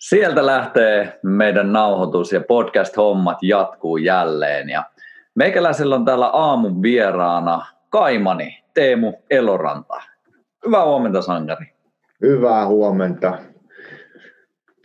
Sieltä lähtee meidän nauhoitus ja podcast-hommat jatkuu jälleen. Ja meikäläisellä on täällä aamun vieraana Kaimani Teemu Eloranta. Hyvää huomenta, Sankari. Hyvää huomenta.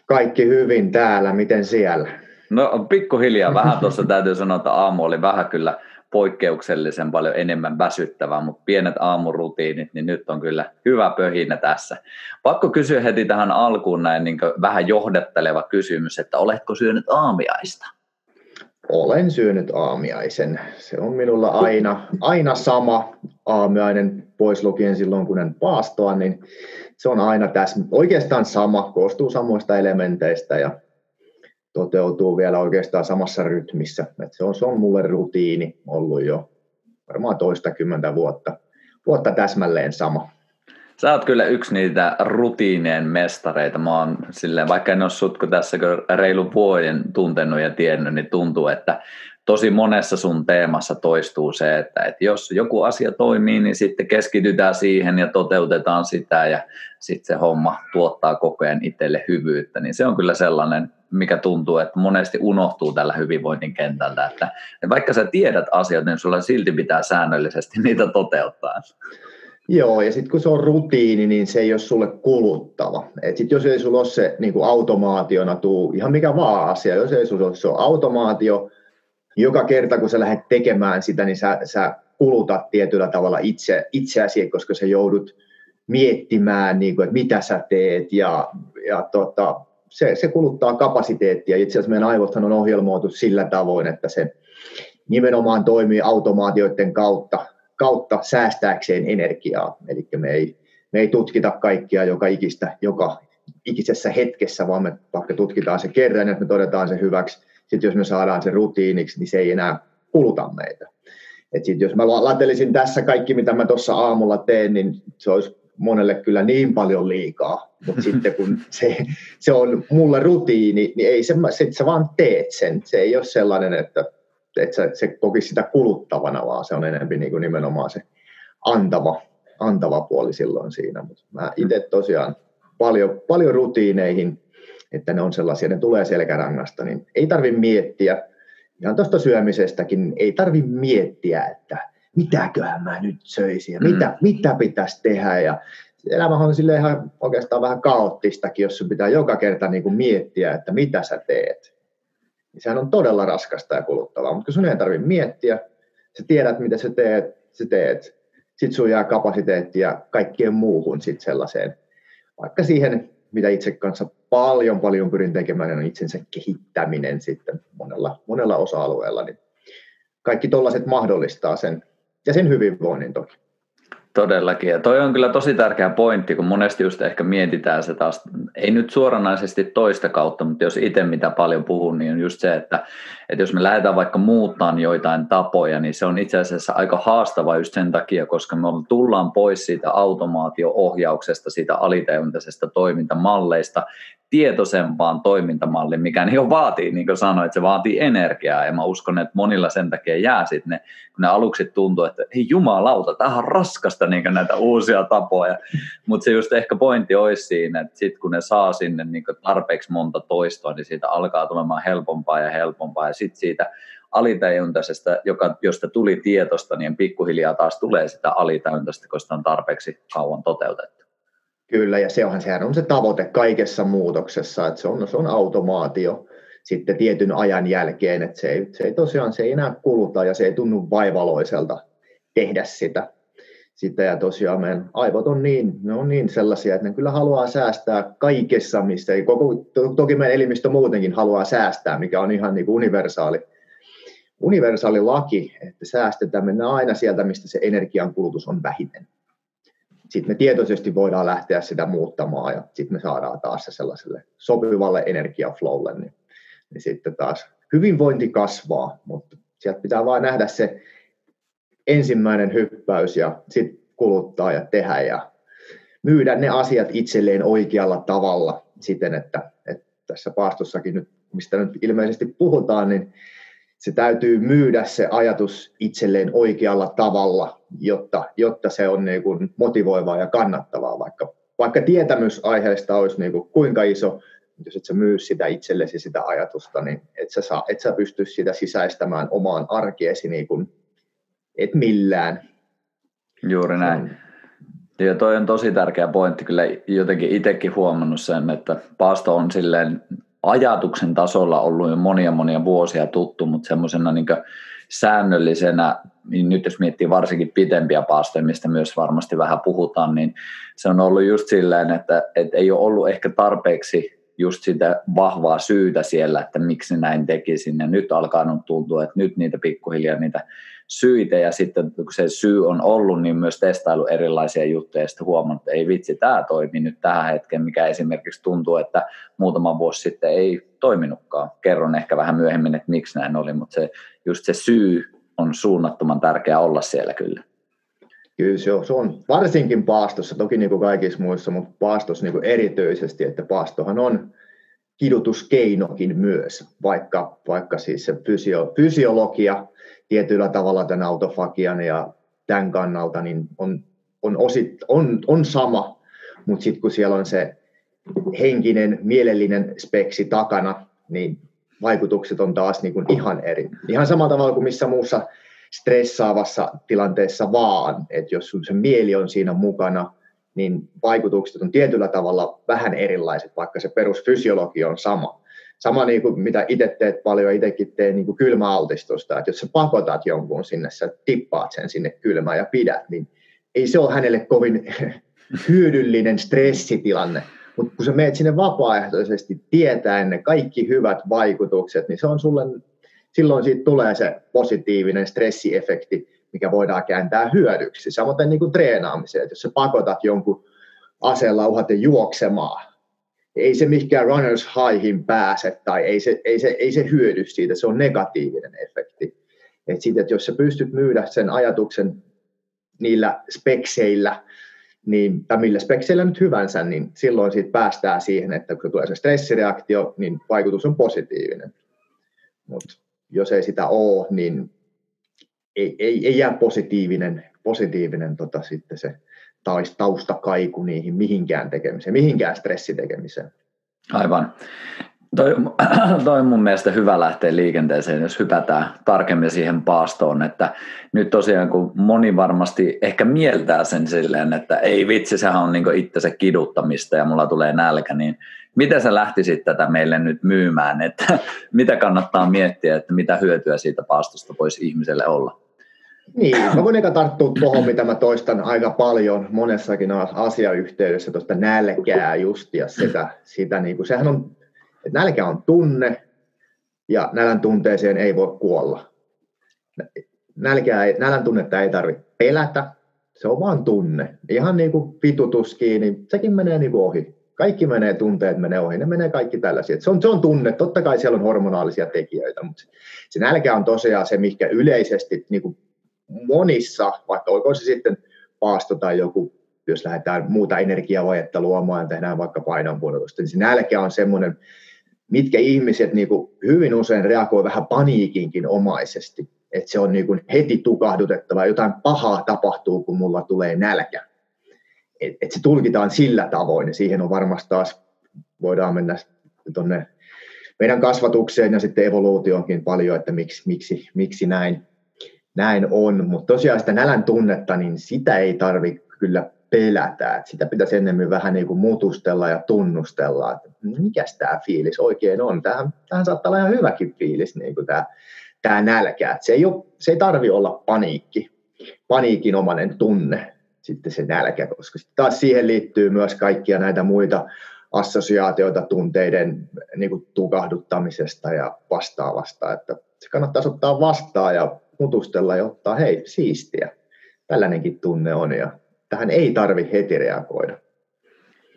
Kaikki hyvin täällä, miten siellä? No pikkuhiljaa vähän tuossa täytyy sanoa, että aamu oli vähän kyllä poikkeuksellisen paljon enemmän väsyttävää, mutta pienet aamurutiinit, niin nyt on kyllä hyvä pöhinä tässä. Pakko kysyä heti tähän alkuun näin niin vähän johdatteleva kysymys, että oletko syönyt aamiaista? Olen syönyt aamiaisen. Se on minulla aina, aina sama aamiainen, pois lukien silloin kun en paastoa, niin se on aina tässä oikeastaan sama, koostuu samoista elementeistä ja toteutuu vielä oikeastaan samassa rytmissä. Et se, on, se on mulle rutiini ollut jo varmaan toistakymmentä vuotta, vuotta täsmälleen sama. Sä oot kyllä yksi niitä rutiinien mestareita. Mä oon silleen, vaikka en ole sutku tässä reilu vuoden tuntenut ja tiennyt, niin tuntuu, että tosi monessa sun teemassa toistuu se, että, että jos joku asia toimii, niin sitten keskitytään siihen ja toteutetaan sitä ja sitten se homma tuottaa koko ajan itselle hyvyyttä, niin se on kyllä sellainen, mikä tuntuu, että monesti unohtuu tällä hyvinvoinnin kentältä, että vaikka sä tiedät asiat, niin sulla silti pitää säännöllisesti niitä toteuttaa. Joo, ja sitten kun se on rutiini, niin se ei ole sulle kuluttava. Et sit jos ei sulla ole se niin automaationa tuu, ihan mikä vaan asia, jos ei sulla ole se on automaatio, joka kerta kun sä lähdet tekemään sitä, niin sä, sä kulutat tietyllä tavalla itse, itseäsi, koska sä joudut miettimään, niin kuin, että mitä sä teet, ja, ja tota, se, se kuluttaa kapasiteettia. Itse asiassa meidän aivothan on ohjelmoitu sillä tavoin, että se nimenomaan toimii automaatioiden kautta, kautta säästääkseen energiaa. Eli me ei, me ei tutkita kaikkia joka ikistä, joka ikisessä hetkessä, vaan me vaikka tutkitaan se kerran, että me todetaan se hyväksi. Sitten jos me saadaan se rutiiniksi, niin se ei enää kuluta meitä. Et sit jos mä latelisin tässä kaikki, mitä mä tuossa aamulla teen, niin se olisi monelle kyllä niin paljon liikaa, mutta sitten kun se, se on mulle rutiini, niin ei se, sit sä vaan teet sen. Se ei ole sellainen, että, että sä, se kokisi sitä kuluttavana, vaan se on enemmän niin kuin nimenomaan se antava, antava puoli silloin siinä. Mutta mä itse tosiaan paljon, paljon rutiineihin, että ne on sellaisia, ne tulee selkärangasta, niin ei tarvi miettiä, ihan tuosta syömisestäkin, ei tarvi miettiä, että mitäköhän mä nyt söisin ja mm. mitä, mitä pitäisi tehdä. Ja elämä on sille ihan oikeastaan vähän kaoottistakin, jos sun pitää joka kerta niin kuin miettiä, että mitä sä teet. Niin sehän on todella raskasta ja kuluttavaa, mutta kun sun ei tarvitse miettiä, sä tiedät, mitä sä teet, sä teet. Sitten sun jää kapasiteettia kaikkien muuhun sit sellaiseen, vaikka siihen, mitä itse kanssa paljon paljon pyrin tekemään, on itsensä kehittäminen sitten monella, monella osa-alueella, niin kaikki tollaiset mahdollistaa sen ja sen hyvinvoinnin toki. Todellakin, ja toi on kyllä tosi tärkeä pointti, kun monesti just ehkä mietitään se taas, ei nyt suoranaisesti toista kautta, mutta jos itse mitä paljon puhun, niin on just se, että, että jos me lähdetään vaikka muuttaa joitain tapoja, niin se on itse asiassa aika haastava just sen takia, koska me tullaan pois siitä automaatio-ohjauksesta, siitä alitajuntaisesta toimintamalleista, tietoisempaan toimintamalliin, mikä niin vaatii, niin kuin sanoit, se vaatii energiaa, ja mä uskon, että monilla sen takia jää sitten ne, kun ne aluksi tuntuu, että hei jumalauta, tämä on raskasta niin näitä uusia tapoja, mutta se just ehkä pointti olisi siinä, että sitten kun ne saa sinne niin tarpeeksi monta toistoa, niin siitä alkaa tulemaan helpompaa ja helpompaa, ja sitten siitä alitajuntaisesta, joka, josta tuli tietosta, niin pikkuhiljaa taas tulee sitä alitajuntaista, koska on tarpeeksi kauan toteutettu. Kyllä, ja se onhan sehän on se tavoite kaikessa muutoksessa, että se on, se on automaatio. sitten tietyn ajan jälkeen, että se ei, se ei tosiaan se ei enää kuluta ja se ei tunnu vaivaloiselta tehdä sitä. sitä ja tosiaan meidän aivot on niin, ne on niin sellaisia, että ne kyllä haluaa säästää kaikessa, mistä ei koko, to, toki meidän elimistö muutenkin haluaa säästää, mikä on ihan niin kuin universaali, universaali laki, että säästetään, mennään aina sieltä, mistä se energiankulutus on vähiten sitten me tietoisesti voidaan lähteä sitä muuttamaan ja sitten me saadaan taas se sellaiselle sopivalle energiaflowlle, niin, niin sitten taas hyvinvointi kasvaa, mutta sieltä pitää vain nähdä se ensimmäinen hyppäys ja sitten kuluttaa ja tehdä ja myydä ne asiat itselleen oikealla tavalla siten, että, että tässä paastossakin nyt, mistä nyt ilmeisesti puhutaan, niin se täytyy myydä se ajatus itselleen oikealla tavalla, jotta, jotta se on niin kuin motivoivaa ja kannattavaa, vaikka, vaikka tietämys aiheesta olisi niin kuin kuinka iso, jos et sä myy sitä itsellesi sitä ajatusta, niin et sä, saa, et sä pysty sitä sisäistämään omaan arkeesi niin kuin, et millään. Juuri näin. Ja toi on tosi tärkeä pointti, kyllä jotenkin itsekin huomannut sen, että paasto on silleen ajatuksen tasolla ollut jo monia monia vuosia tuttu, mutta semmoisena niin säännöllisenä, niin nyt jos miettii varsinkin pitempiä paastoja, mistä myös varmasti vähän puhutaan, niin se on ollut just silleen, että, että ei ole ollut ehkä tarpeeksi just sitä vahvaa syytä siellä, että miksi näin tekisin. Ja nyt alkaa tuntua, että nyt niitä pikkuhiljaa niitä syitä ja sitten kun se syy on ollut, niin myös testailu erilaisia juttuja ja sitten huomannut, että ei vitsi, tämä toimii nyt tähän hetkeen, mikä esimerkiksi tuntuu, että muutama vuosi sitten ei toiminutkaan. Kerron ehkä vähän myöhemmin, että miksi näin oli, mutta se, just se syy on suunnattoman tärkeää olla siellä kyllä. Kyllä se on, se on varsinkin paastossa, toki niin kuin kaikissa muissa, mutta paastossa niin kuin erityisesti, että paastohan on kidutuskeinokin myös, vaikka, vaikka siis se fysio, fysiologia tietyllä tavalla tämän autofagian ja tämän kannalta niin on, on, osit, on, on sama, mutta sitten kun siellä on se henkinen, mielellinen speksi takana, niin vaikutukset on taas niin kuin ihan eri. Ihan samalla tavalla kuin missä muussa stressaavassa tilanteessa vaan, että jos sun se mieli on siinä mukana, niin vaikutukset on tietyllä tavalla vähän erilaiset, vaikka se perusfysiologia on sama. Sama niin kuin mitä itse teet paljon, itsekin teen niin kuin kylmäaltistusta, että jos sä pakotat jonkun sinne, sä tippaat sen sinne kylmään ja pidät, niin ei se ole hänelle kovin hyödyllinen stressitilanne. Mutta kun sä meet sinne vapaaehtoisesti tietäen ne kaikki hyvät vaikutukset, niin se on sulle, silloin siitä tulee se positiivinen stressiefekti, mikä voidaan kääntää hyödyksi. Samoin niin kuin treenaamiseen, että jos sä pakotat jonkun aseella uhaten juoksemaan, ei se mihinkään runners highhin pääse tai ei se, ei, se, ei se hyödy siitä, se on negatiivinen efekti. Et siitä, että jos sä pystyt myydä sen ajatuksen niillä spekseillä, niin, tai millä spekseillä nyt hyvänsä, niin silloin siitä päästään siihen, että kun tulee se stressireaktio, niin vaikutus on positiivinen. Mutta jos ei sitä ole, niin ei, ei, ei jää positiivinen, positiivinen tota, sitten se taustakaiku niihin mihinkään tekemiseen, mihinkään stressitekemiseen. Aivan. Toi, toi on mun mielestä hyvä lähteä liikenteeseen, jos hypätään tarkemmin siihen paastoon, että nyt tosiaan kun moni varmasti ehkä mieltää sen silleen, että ei vitsi, sehän on niin itsensä kiduttamista ja mulla tulee nälkä, niin miten sä lähtisit tätä meille nyt myymään, että mitä kannattaa miettiä, että mitä hyötyä siitä paastosta voisi ihmiselle olla? Niin, mä voin eka tarttua tuohon, mitä mä toistan aika paljon monessakin asiayhteydessä, tuosta nälkää just, ja sitä, sitä niin kuin, sehän on, että nälkä on tunne, ja nälän tunteeseen ei voi kuolla. Nälkää ei, nälän tunnetta ei tarvitse pelätä, se on vaan tunne. Ihan niin kuin vitutuskin, niin sekin menee niin kuin ohi. Kaikki menee, tunteet menee ohi, ne menee kaikki tällaisia. Se on, se on tunne, totta kai siellä on hormonaalisia tekijöitä, mutta se nälkä on tosiaan se, mikä yleisesti niin kuin monissa, vaikka olko se sitten paasto tai joku, jos lähdetään muuta energiavajetta luomaan ja tehdään vaikka painonpudotusta, niin se nälkä on semmoinen, mitkä ihmiset niin kuin hyvin usein reagoi vähän paniikinkin omaisesti, että se on niin kuin heti tukahdutettava, jotain pahaa tapahtuu, kun mulla tulee nälkä. Et, et se tulkitaan sillä tavoin, ja siihen on varmasti taas, voidaan mennä tuonne meidän kasvatukseen ja sitten evoluutioonkin paljon, että miksi, miksi, miksi näin näin on, mutta tosiaan sitä nälän tunnetta, niin sitä ei tarvitse kyllä pelätä. Että sitä pitäisi enemmän vähän niin kuin mutustella ja tunnustella, että mikä tämä fiilis oikein on. Tähän, tähän saattaa olla ihan hyväkin fiilis, niin kuin tämä, tämä nälkä. Että se ei, ole, se ei tarvi olla paniikki, paniikinomainen tunne, sitten se nälkä, koska taas siihen liittyy myös kaikkia näitä muita assosiaatioita tunteiden niin kuin tukahduttamisesta ja vastaavasta, että se kannattaa ottaa vastaan ja mutustella ja ottaa, hei, siistiä, tällainenkin tunne on ja tähän ei tarvi heti reagoida.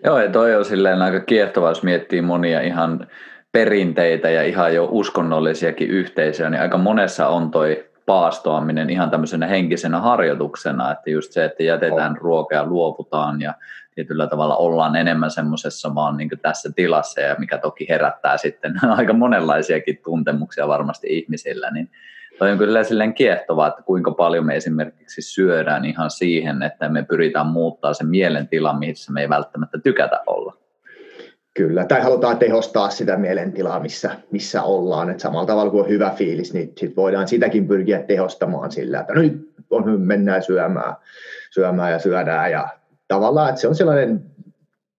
Joo, ja toi on silleen aika kiehtova, jos miettii monia ihan perinteitä ja ihan jo uskonnollisiakin yhteisöjä, niin aika monessa on toi paastoaminen ihan tämmöisenä henkisenä harjoituksena, että just se, että jätetään oh. ruokaa ja luovutaan ja tietyllä tavalla ollaan enemmän semmoisessa vaan niin tässä tilassa ja mikä toki herättää sitten aika monenlaisiakin tuntemuksia varmasti ihmisillä, niin toi on kyllä silleen kiehtovaa, että kuinka paljon me esimerkiksi syödään ihan siihen, että me pyritään muuttaa se mielentila, missä me ei välttämättä tykätä olla. Kyllä, tai halutaan tehostaa sitä mielentilaa, missä, missä ollaan. Et samalla tavalla kuin on hyvä fiilis, niin sit voidaan sitäkin pyrkiä tehostamaan sillä, että no nyt on, mennään syömään, syömään ja syödään. Ja tavallaan, että se on sellainen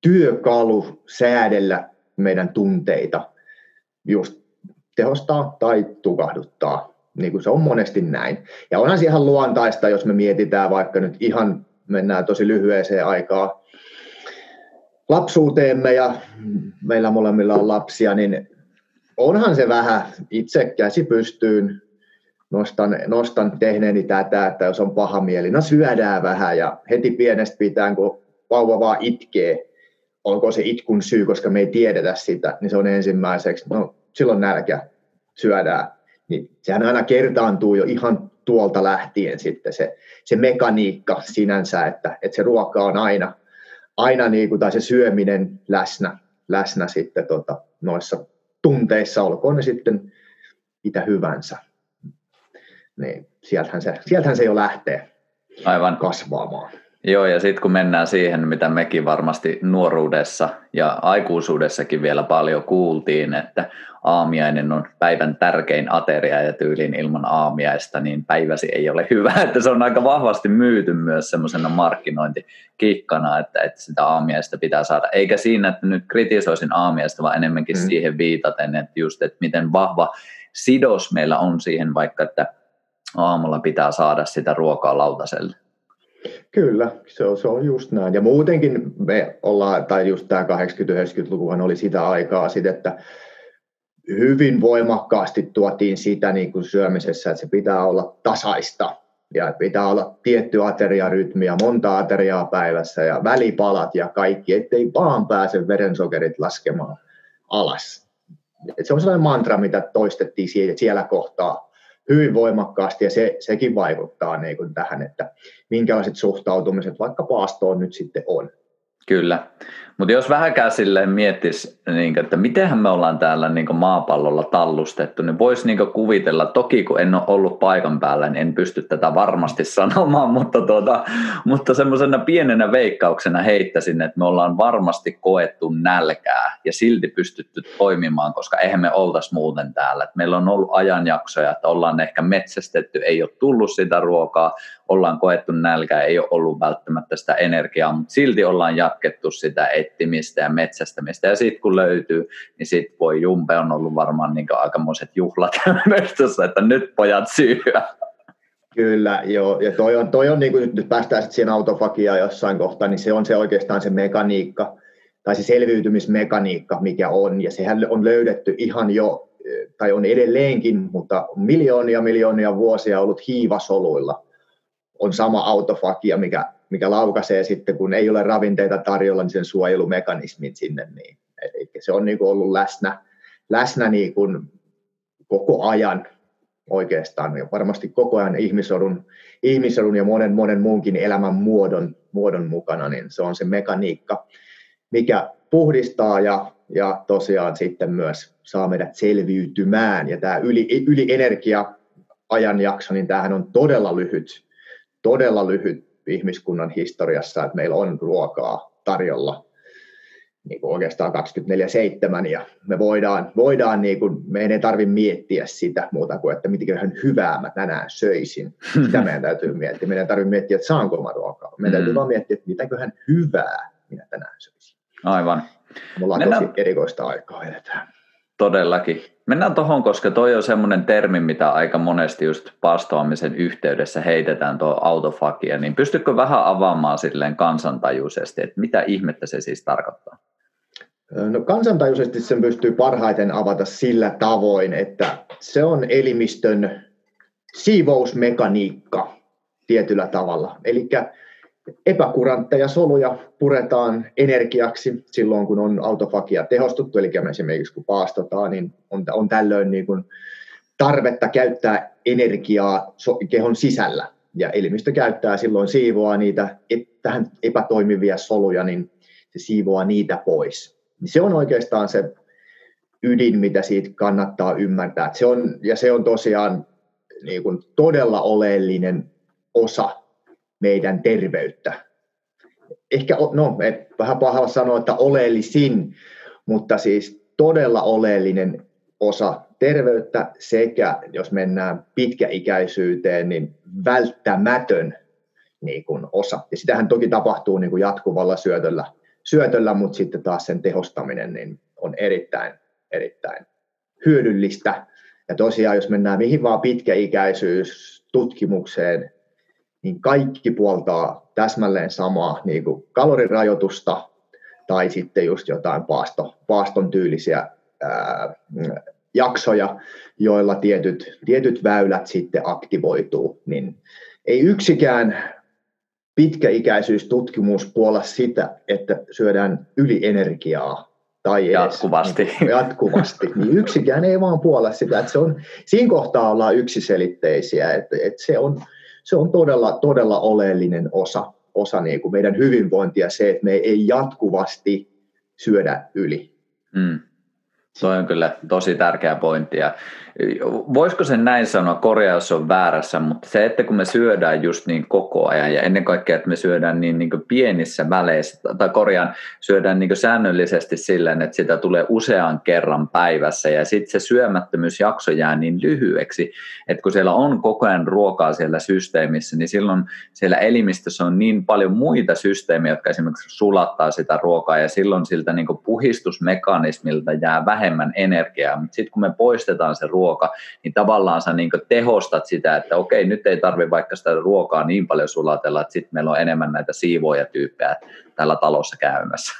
työkalu säädellä meidän tunteita, just tehostaa tai tukahduttaa, niin kuin se on monesti näin. Ja onhan se ihan luontaista, jos me mietitään vaikka nyt ihan, mennään tosi lyhyeseen aikaan, lapsuuteemme ja meillä molemmilla on lapsia, niin onhan se vähän itse käsi pystyyn, nostan, nostan tehneeni tätä, että jos on paha mieli, no syödään vähän ja heti pienestä pitää, kun vauva vaan itkee, onko se itkun syy, koska me ei tiedetä sitä, niin se on ensimmäiseksi, no silloin nälkä, syödään. Niin sehän aina kertaantuu jo ihan tuolta lähtien sitten se, se mekaniikka sinänsä, että, että se ruoka on aina aina niin kuin, tai se syöminen läsnä, läsnä sitten tota, noissa tunteissa, olkoon ne sitten mitä hyvänsä. Niin sieltähän se, sieltähän se jo lähtee Aivan. kasvaamaan. Joo, ja sitten kun mennään siihen, mitä mekin varmasti nuoruudessa ja aikuisuudessakin vielä paljon kuultiin, että aamiainen on päivän tärkein ateria ja tyylin ilman aamiaista, niin päiväsi ei ole hyvä. Että se on aika vahvasti myyty myös semmoisena markkinointikikkana, että, että sitä aamiaista pitää saada. Eikä siinä, että nyt kritisoisin aamiaista, vaan enemmänkin mm. siihen viitaten, että just, että miten vahva sidos meillä on siihen vaikka, että aamulla pitää saada sitä ruokaa lautaselle. Kyllä, se on, se on just näin. Ja muutenkin me ollaan, tai just tämä 80-90-lukuhan oli sitä aikaa sitten, että hyvin voimakkaasti tuotiin sitä niin kuin syömisessä, että se pitää olla tasaista ja pitää olla tietty ateriarytmi ja monta ateriaa päivässä ja välipalat ja kaikki, ettei vaan pääse verensokerit laskemaan alas. Et se on sellainen mantra, mitä toistettiin siellä kohtaa hyvin voimakkaasti ja se, sekin vaikuttaa niin kuin tähän, että minkälaiset suhtautumiset vaikka paastoon nyt sitten on. Kyllä. Mutta jos vähäkään silleen miettisi, niin, että mitenhän me ollaan täällä niin maapallolla tallustettu, niin voisi niin kuvitella, toki kun en ole ollut paikan päällä, niin en pysty tätä varmasti sanomaan, mutta, tuota, mutta semmoisena pienenä veikkauksena heittäisin, että me ollaan varmasti koettu nälkää ja silti pystytty toimimaan, koska eihän me oltaisi muuten täällä. Et meillä on ollut ajanjaksoja, että ollaan ehkä metsästetty, ei ole tullut sitä ruokaa, ollaan koettu nälkää, ei ole ollut välttämättä sitä energiaa, mutta silti ollaan jatkettu sitä etsimistä ja metsästämistä. Ja sitten kun löytyy, niin sitten voi Jumpe on ollut varmaan niin aikamoiset juhlat möstössä, että nyt pojat syyä. Kyllä, joo. Ja toi on, toi on niin kuin, nyt päästään sitten siihen autofagiaan jossain kohtaa, niin se on se oikeastaan se mekaniikka, tai se selviytymismekaniikka, mikä on. Ja sehän on löydetty ihan jo, tai on edelleenkin, mutta miljoonia miljoonia vuosia ollut hiivasoluilla on sama autofagia, mikä, mikä laukaisee sitten, kun ei ole ravinteita tarjolla, niin sen suojelumekanismin sinne. Niin. Eli se on niin kuin ollut läsnä, läsnä niin kuin koko ajan oikeastaan, ja varmasti koko ajan ihmisodun, ihmisodun ja monen, monen muunkin elämän muodon, muodon mukana, niin se on se mekaniikka, mikä puhdistaa ja, ja tosiaan sitten myös saa meidät selviytymään. Ja tämä yli, ylienergia ajanjakso, niin tämähän on todella lyhyt, todella lyhyt ihmiskunnan historiassa, että meillä on ruokaa tarjolla. Niin kuin oikeastaan 24-7 ja me voidaan, voidaan niin kuin, meidän ei tarvitse miettiä sitä muuta kuin, että mitenköhän hyvää mä tänään söisin. Sitä meidän täytyy miettiä. Meidän ei tarvitse miettiä, että saanko mä ruokaa. Meidän täytyy mm. vaan miettiä, että mitäköhän hyvää minä tänään söisin. Aivan. Me ollaan Mennään... tosi erikoista aikaa edetään. Todellakin. Mennään tuohon, koska toi on semmoinen termi, mitä aika monesti just paastoamisen yhteydessä heitetään tuo autofagia, niin pystytkö vähän avaamaan silleen kansantajuisesti, että mitä ihmettä se siis tarkoittaa? No kansantajuisesti sen pystyy parhaiten avata sillä tavoin, että se on elimistön siivousmekaniikka tietyllä tavalla. Eli epäkurantteja soluja puretaan energiaksi silloin, kun on autofagia tehostettu, eli esimerkiksi kun paastotaan, niin on, on tällöin niin kuin tarvetta käyttää energiaa kehon sisällä, ja elimistö käyttää silloin siivoa niitä tähän epätoimivia soluja, niin se siivoaa niitä pois. Se on oikeastaan se ydin, mitä siitä kannattaa ymmärtää. Se on, ja se on tosiaan niin kuin todella oleellinen osa meidän terveyttä. Ehkä, no, vähän paha sanoa, että oleellisin, mutta siis todella oleellinen osa terveyttä sekä, jos mennään pitkäikäisyyteen, niin välttämätön niin kuin osa. Ja sitähän toki tapahtuu niin kuin jatkuvalla syötöllä, syötöllä, mutta sitten taas sen tehostaminen niin on erittäin, erittäin hyödyllistä. Ja tosiaan, jos mennään mihin vaan pitkäikäisyys tutkimukseen, niin kaikki puoltaa täsmälleen samaa niin kuin kalorirajoitusta tai sitten just jotain paasto, paaston tyylisiä ää, jaksoja, joilla tietyt, tietyt väylät sitten aktivoituu, niin ei yksikään pitkäikäisyystutkimus puolla sitä, että syödään ylienergiaa tai jatkuvasti. Edes, niin, jatkuvasti, niin yksikään ei vaan puolla sitä, että se on, siinä kohtaa ollaan yksiselitteisiä, että, että se on, se on todella, todella oleellinen osa, osa niin kuin meidän hyvinvointia se, että me ei jatkuvasti syödä yli. Mm. Toi on kyllä tosi tärkeä pointti. Ja voisiko sen näin sanoa, korjaus on väärässä, mutta se, että kun me syödään just niin koko ajan ja ennen kaikkea, että me syödään niin, niin pienissä väleissä, tai korjaan, syödään niin säännöllisesti silleen, että sitä tulee usean kerran päivässä ja sitten se syömättömyysjakso jää niin lyhyeksi, että kun siellä on koko ajan ruokaa siellä systeemissä, niin silloin siellä elimistössä on niin paljon muita systeemejä, jotka esimerkiksi sulattaa sitä ruokaa ja silloin siltä niin puhistusmekanismilta jää vähemmän energiaa, mutta sitten kun me poistetaan se ruoka, ruoka, niin tavallaan sä niin tehostat sitä, että okei, nyt ei tarvi vaikka sitä ruokaa niin paljon sulatella, että sitten meillä on enemmän näitä siivoja tyyppejä tällä talossa käymässä.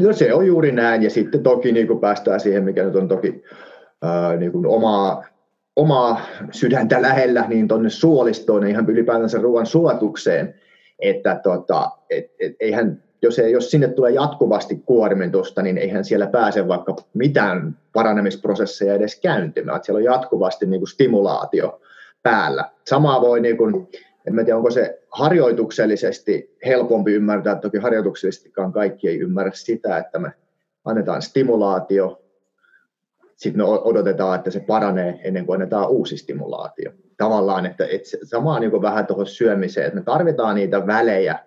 No se on juuri näin, ja sitten toki niin kuin päästään siihen, mikä nyt on toki ää, niin kuin omaa, omaa sydäntä lähellä, niin tuonne suolistoon ja ihan ylipäätänsä ruoan sulatukseen, että tota, et, et, eihän jos, ei, jos sinne tulee jatkuvasti kuormitusta, niin eihän siellä pääse vaikka mitään paranemisprosesseja edes kääntymään. Että siellä on jatkuvasti niin kuin stimulaatio päällä. Samaa voi, niin kuin, en tiedä onko se harjoituksellisesti helpompi ymmärtää, toki harjoituksellisestikaan kaikki ei ymmärrä sitä, että me annetaan stimulaatio, sitten me odotetaan, että se paranee ennen kuin annetaan uusi stimulaatio. Tavallaan, että, että samaa niin kuin vähän tuohon syömiseen, että me tarvitaan niitä välejä,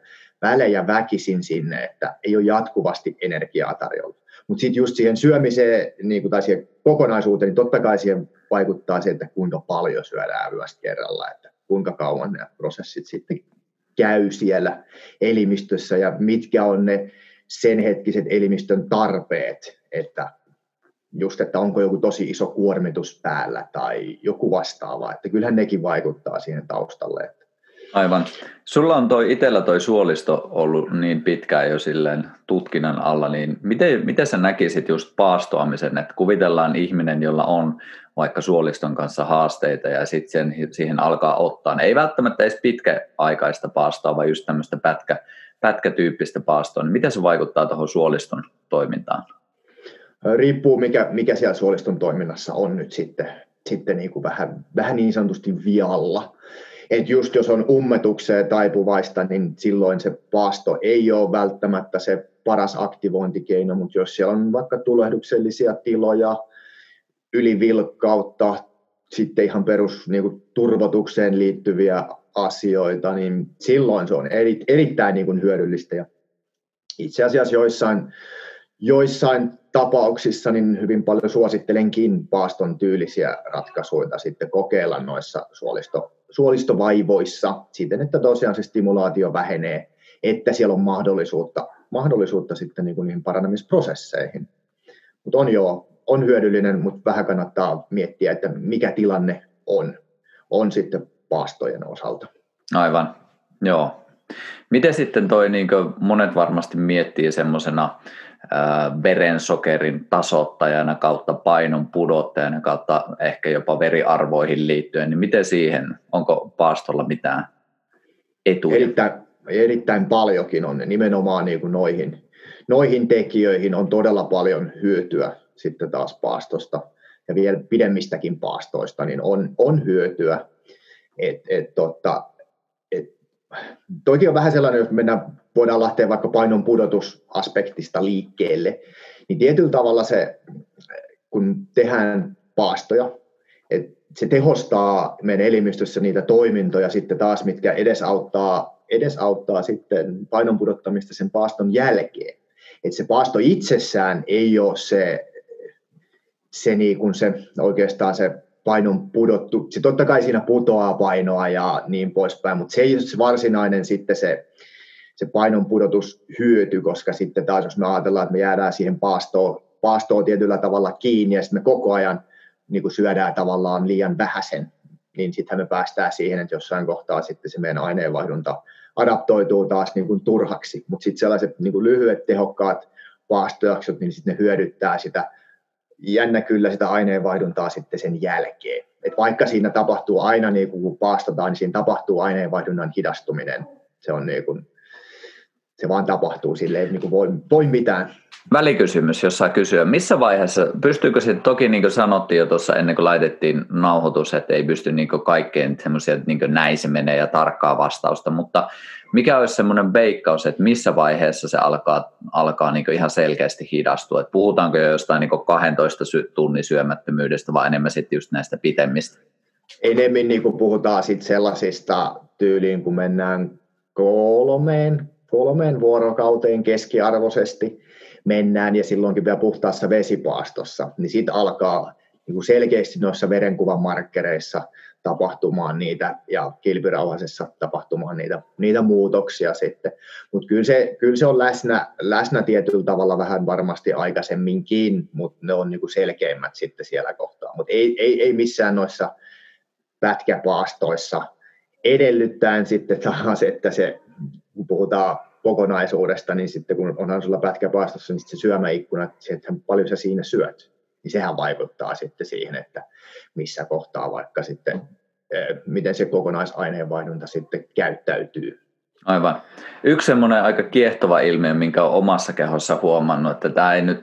välejä väkisin sinne, että ei ole jatkuvasti energiaa tarjolla. Mutta sitten just siihen syömiseen niin kuin, tai siihen kokonaisuuteen, niin totta kai siihen vaikuttaa se, että kuinka paljon syödään yöstä kerralla, että kuinka kauan ne prosessit sitten käy siellä elimistössä ja mitkä on ne sen hetkiset elimistön tarpeet, että just, että onko joku tosi iso kuormitus päällä tai joku vastaava, että kyllähän nekin vaikuttaa siihen taustalle. Että Aivan. Sulla on toi itsellä toi suolisto ollut niin pitkään jo silleen tutkinnan alla, niin miten, miten sä näkisit just paastoamisen, että kuvitellaan ihminen, jolla on vaikka suoliston kanssa haasteita ja sitten siihen alkaa ottaa. Ei välttämättä edes pitkäaikaista paastoa, vaan just tämmöistä pätkä, pätkätyyppistä paastoa. Niin miten se vaikuttaa tuohon suoliston toimintaan? Riippuu mikä, mikä siellä suoliston toiminnassa on nyt sitten, sitten niin kuin vähän, vähän niin sanotusti vialla että just jos on ummetukseen taipuvaista, niin silloin se paasto ei ole välttämättä se paras aktivointikeino, mutta jos siellä on vaikka tulehduksellisia tiloja, ylivilkkautta, sitten ihan perus niin kuin, turvotukseen liittyviä asioita, niin silloin se on eri, erittäin niin kuin, hyödyllistä. Ja itse asiassa joissain, joissain tapauksissa niin hyvin paljon suosittelenkin paaston tyylisiä ratkaisuja sitten kokeilla noissa suolisto, suolistovaivoissa siten, että tosiaan se stimulaatio vähenee, että siellä on mahdollisuutta, mahdollisuutta sitten niin kuin niihin parannamisprosesseihin. Mutta on jo on hyödyllinen, mutta vähän kannattaa miettiä, että mikä tilanne on, on sitten paastojen osalta. Aivan, joo. Miten sitten toi, niin monet varmasti miettii semmoisena verensokerin tasottajana kautta painon pudottajana kautta ehkä jopa veriarvoihin liittyen, niin miten siihen, onko paastolla mitään etuja? Erittäin, erittäin paljonkin on nimenomaan niin kuin noihin, noihin tekijöihin on todella paljon hyötyä sitten taas paastosta ja vielä pidemmistäkin paastoista, niin on, on hyötyä. Et, et, totta, et, toikin on vähän sellainen, jos mennään, voidaan lähteä vaikka painon pudotusaspektista liikkeelle, niin tietyllä tavalla se, kun tehdään paastoja, että se tehostaa meidän elimistössä niitä toimintoja sitten taas, mitkä edesauttaa, edesauttaa sitten painon pudottamista sen paaston jälkeen. Että se paasto itsessään ei ole se se, niin kun se oikeastaan se painon pudottu, se totta kai siinä putoaa painoa ja niin poispäin, mutta se ei ole se varsinainen sitten se, se painon hyöty, koska sitten taas jos me ajatellaan, että me jäädään siihen paastoon, paastoon tietyllä tavalla kiinni ja sitten me koko ajan niin kuin syödään tavallaan liian vähäisen, niin sitten me päästään siihen, että jossain kohtaa sitten se meidän aineenvaihdunta adaptoituu taas niin kuin turhaksi, mutta sitten sellaiset niin kuin lyhyet tehokkaat paastojaksot, niin sitten ne hyödyttää sitä jännä kyllä sitä aineenvaihduntaa sitten sen jälkeen. Et vaikka siinä tapahtuu aina, niin kun paastotaan, niin siinä tapahtuu aineenvaihdunnan hidastuminen. Se on niin kuin, se vaan tapahtuu silleen, niin kuin voi, voi mitään. Välikysymys, jos saa kysyä. Missä vaiheessa, pystyykö se, toki niin kuin sanottiin jo tuossa ennen kuin laitettiin nauhoitus, että ei pysty niin kaikkeen semmoisia, että niin näin se menee ja tarkkaa vastausta, mutta mikä olisi semmoinen veikkaus, että missä vaiheessa se alkaa, alkaa niin ihan selkeästi hidastua? Et puhutaanko jo jostain niin 12 tunnin syömättömyydestä vai enemmän sitten just näistä pitemmistä? Enemmän niin kuin puhutaan sitten sellaisista tyyliin, kun mennään kolmeen, kolmeen vuorokauteen keskiarvoisesti mennään ja silloinkin vielä puhtaassa vesipaastossa, niin sitten alkaa niin kuin selkeästi noissa verenkuvan markkereissa tapahtumaan niitä ja kilpirauhasessa tapahtumaan niitä, niitä muutoksia sitten. Mutta kyllä se, kyllä se on läsnä, läsnä tietyllä tavalla vähän varmasti aikaisemminkin, mutta ne on niinku selkeimmät sitten siellä kohtaa. Mutta ei, ei, ei missään noissa pätkäpaastoissa edellyttäen sitten taas, että se, kun puhutaan kokonaisuudesta, niin sitten kun onhan sulla pätkäpaastossa, niin se syömäikkuna, että paljon sä siinä syöt, niin sehän vaikuttaa sitten siihen, että missä kohtaa vaikka sitten, eh, miten se kokonaisaineenvaihdunta sitten käyttäytyy. Aivan. Yksi semmoinen aika kiehtova ilmiö, minkä olen omassa kehossa huomannut, että tämä ei nyt,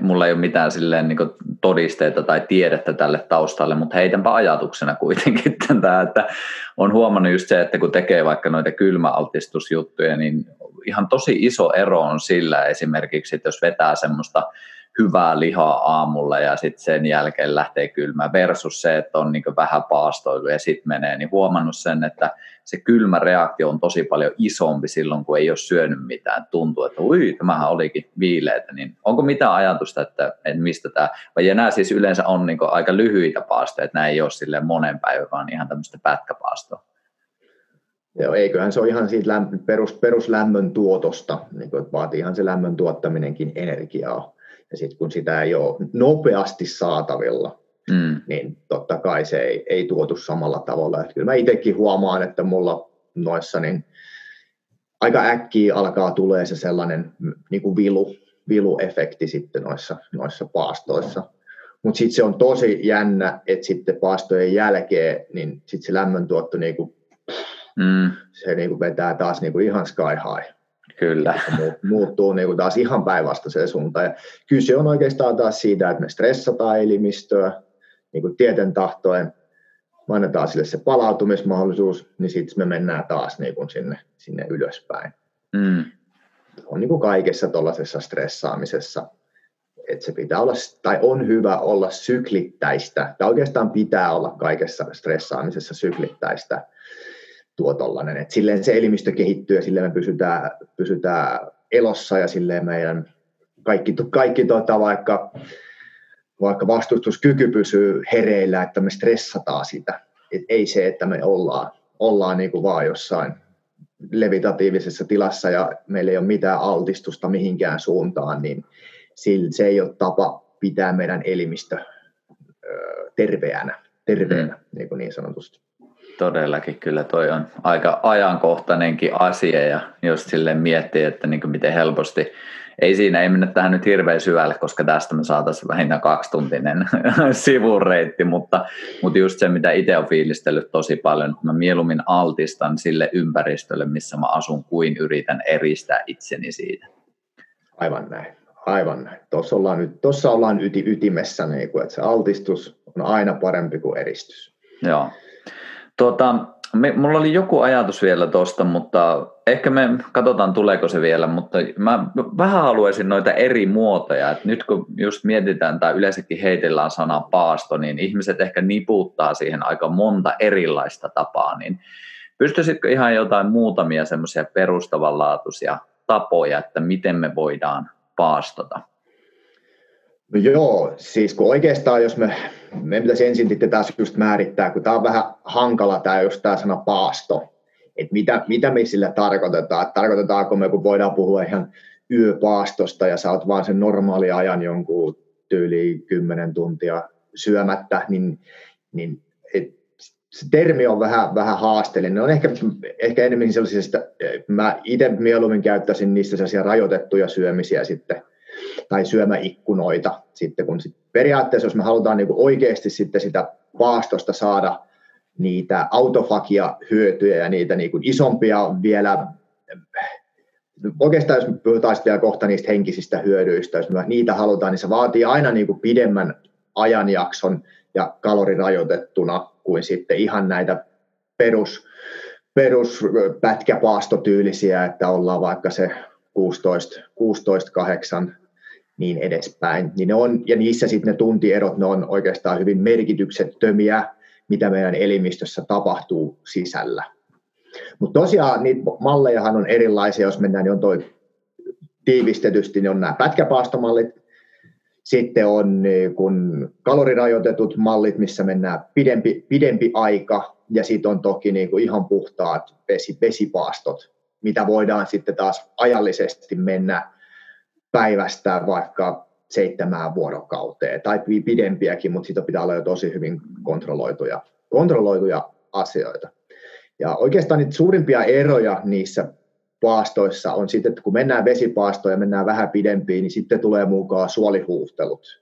mulla ei ole mitään silleen niin todisteita tai tiedettä tälle taustalle, mutta heitänpä ajatuksena kuitenkin tämä, että on huomannut just se, että kun tekee vaikka noita kylmäaltistusjuttuja, niin ihan tosi iso ero on sillä esimerkiksi, että jos vetää semmoista hyvää lihaa aamulla ja sitten sen jälkeen lähtee kylmä versus se, että on niin vähän paastoilu ja sitten menee, niin huomannut sen, että se kylmä reaktio on tosi paljon isompi silloin, kun ei ole syönyt mitään. Tuntuu, että ui, tämähän olikin viileitä. Niin onko mitään ajatusta, että, että mistä tämä, vai nämä siis yleensä on niin aika lyhyitä paastoja, että nämä ei ole sille monen päivän, vaan ihan tämmöistä pätkäpaastoa. Joo, eiköhän se ole ihan siitä perus, peruslämmön tuotosta, niin kuin, että vaatii ihan se lämmön tuottaminenkin energiaa. Ja sitten kun sitä ei ole nopeasti saatavilla, mm. niin totta kai se ei, ei tuotu samalla tavalla. Että kyllä mä itsekin huomaan, että mulla noissa niin aika äkkiä alkaa tulee se sellainen niin kuin vilu, viluefekti sitten noissa, noissa paastoissa. Mutta sitten se on tosi jännä, että sitten paastojen jälkeen, niin sitten se lämmöntuotto niin kuin, mm. se niin kuin vetää taas niin kuin ihan sky high. Kyllä. Muuttuu niin kuin taas ihan päinvastaiseen suuntaan. Ja kyse on oikeastaan taas siitä, että me stressataan elimistöä niin kuin tieten tahtoen, me annetaan sille se palautumismahdollisuus, niin sitten me mennään taas niin kuin sinne, sinne ylöspäin. Mm. On niin kuin kaikessa tuollaisessa stressaamisessa, että se pitää olla, tai on hyvä olla syklittäistä, tai oikeastaan pitää olla kaikessa stressaamisessa syklittäistä tuo tollainen. Et silleen se elimistö kehittyy ja silleen me pysytään, pysytään elossa ja silleen meidän kaikki, kaikki tota, vaikka, vaikka vastustuskyky pysyy hereillä, että me stressataan sitä. Et ei se, että me ollaan, ollaan niin kuin vaan jossain levitatiivisessa tilassa ja meillä ei ole mitään altistusta mihinkään suuntaan, niin se ei ole tapa pitää meidän elimistö terveänä, terveenä, mm. niin, kuin niin sanotusti. Todellakin kyllä toi on aika ajankohtainenkin asia ja just silleen miettii, että niin kuin miten helposti ei siinä, ei mennä tähän nyt hirveän syvälle, koska tästä me saataisiin vähintään kaksituntinen sivureitti, mutta, mutta just se, mitä itse olen fiilistellyt tosi paljon, että mä mieluummin altistan sille ympäristölle, missä mä asun, kuin yritän eristää itseni siitä. Aivan näin, aivan näin. Tuossa ollaan, nyt, tuossa ollaan yti, ytimessä, niin kuin, että se altistus on aina parempi kuin eristys. Joo. Tuota, me, mulla oli joku ajatus vielä tuosta, mutta ehkä me katsotaan tuleeko se vielä, mutta mä vähän haluaisin noita eri muotoja, että nyt kun just mietitään tai yleensäkin heitellään sana paasto, niin ihmiset ehkä niputtaa siihen aika monta erilaista tapaa, niin pystyisitkö ihan jotain muutamia semmoisia perustavanlaatuisia tapoja, että miten me voidaan paastota? No joo, siis kun oikeastaan jos me, me pitäisi ensin sitten taas just määrittää, kun tämä on vähän hankala tämä just tämä sana paasto, että mitä, mitä me sillä tarkoitetaan, että tarkoitetaanko me, kun voidaan puhua ihan yöpaastosta ja sä oot vaan sen normaali ajan jonkun tyyli 10 tuntia syömättä, niin, niin et, se termi on vähän, vähän haasteellinen. Ne on ehkä, ehkä enemmän sellaisista, mä itse mieluummin käyttäisin niistä sellaisia rajoitettuja syömisiä sitten, tai syömäikkunoita sitten, kun sit periaatteessa jos me halutaan niin oikeasti sitten sitä paastosta saada niitä autofagia hyötyjä ja niitä niin kuin isompia vielä, oikeastaan jos me puhutaan sitten vielä kohta niistä henkisistä hyödyistä, jos me niitä halutaan, niin se vaatii aina niin kuin pidemmän ajanjakson ja kalorirajoitettuna kuin sitten ihan näitä perus, peruspätkäpaastotyylisiä, että ollaan vaikka se 16, 16 8 niin edespäin. Niin ne on, ja niissä sitten ne tuntierot, ne on oikeastaan hyvin merkityksettömiä, mitä meidän elimistössä tapahtuu sisällä. Mutta tosiaan niitä mallejahan on erilaisia, jos mennään, niin on toi tiivistetysti, niin on nämä pätkäpaastomallit, sitten on niin kun kalorirajoitetut mallit, missä mennään pidempi, pidempi aika, ja sitten on toki niin kuin ihan puhtaat vesi, vesipaastot, mitä voidaan sitten taas ajallisesti mennä päivästä vaikka seitsemään vuorokauteen tai pidempiäkin, mutta siitä pitää olla jo tosi hyvin kontrolloituja, kontrolloituja asioita. Ja oikeastaan niitä suurimpia eroja niissä paastoissa on sitten, että kun mennään vesipaastoon ja mennään vähän pidempiin, niin sitten tulee mukaan suolihuuhtelut,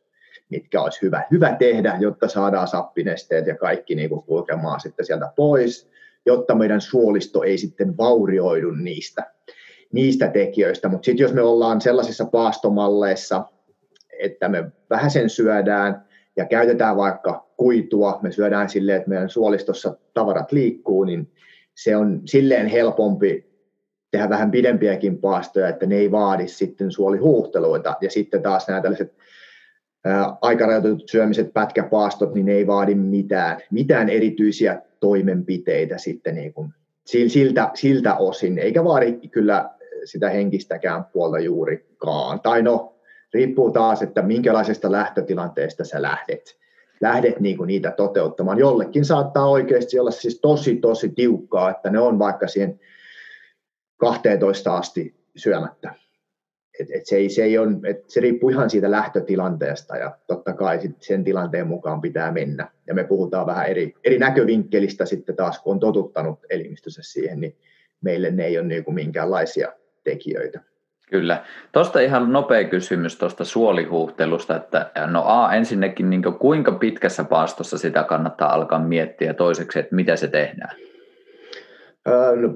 mitkä olisi hyvä, hyvä tehdä, jotta saadaan sappinesteet ja kaikki niin kuin kulkemaan sitten sieltä pois, jotta meidän suolisto ei sitten vaurioidu niistä niistä tekijöistä, mutta sitten jos me ollaan sellaisissa paastomalleissa, että me vähän sen syödään ja käytetään vaikka kuitua, me syödään silleen, että meidän suolistossa tavarat liikkuu, niin se on silleen helpompi tehdä vähän pidempiäkin paastoja, että ne ei vaadi sitten suolihuuhteluita. Ja sitten taas nämä tällaiset aikarajoitetut syömiset, pätkäpaastot, niin ne ei vaadi mitään, mitään erityisiä toimenpiteitä sitten niin kuin siltä, siltä osin, eikä vaadi kyllä sitä henkistäkään puolta juurikaan. Tai no, riippuu taas, että minkälaisesta lähtötilanteesta sä lähdet, lähdet niinku niitä toteuttamaan. Jollekin saattaa oikeasti olla siis tosi, tosi tiukkaa, että ne on vaikka siihen 12 asti syömättä. Et, et se, ei, se, ei on, et se riippuu ihan siitä lähtötilanteesta ja totta kai sit sen tilanteen mukaan pitää mennä. Ja me puhutaan vähän eri, eri näkövinkkelistä sitten taas, kun on totuttanut elimistössä siihen, niin meille ne ei ole niin kuin minkäänlaisia tekijöitä. Kyllä. Tuosta ihan nopea kysymys tuosta suolihuhtelusta, että no A, ensinnäkin niin kuinka pitkässä paastossa sitä kannattaa alkaa miettiä ja toiseksi, että mitä se tehdään? Öö, no,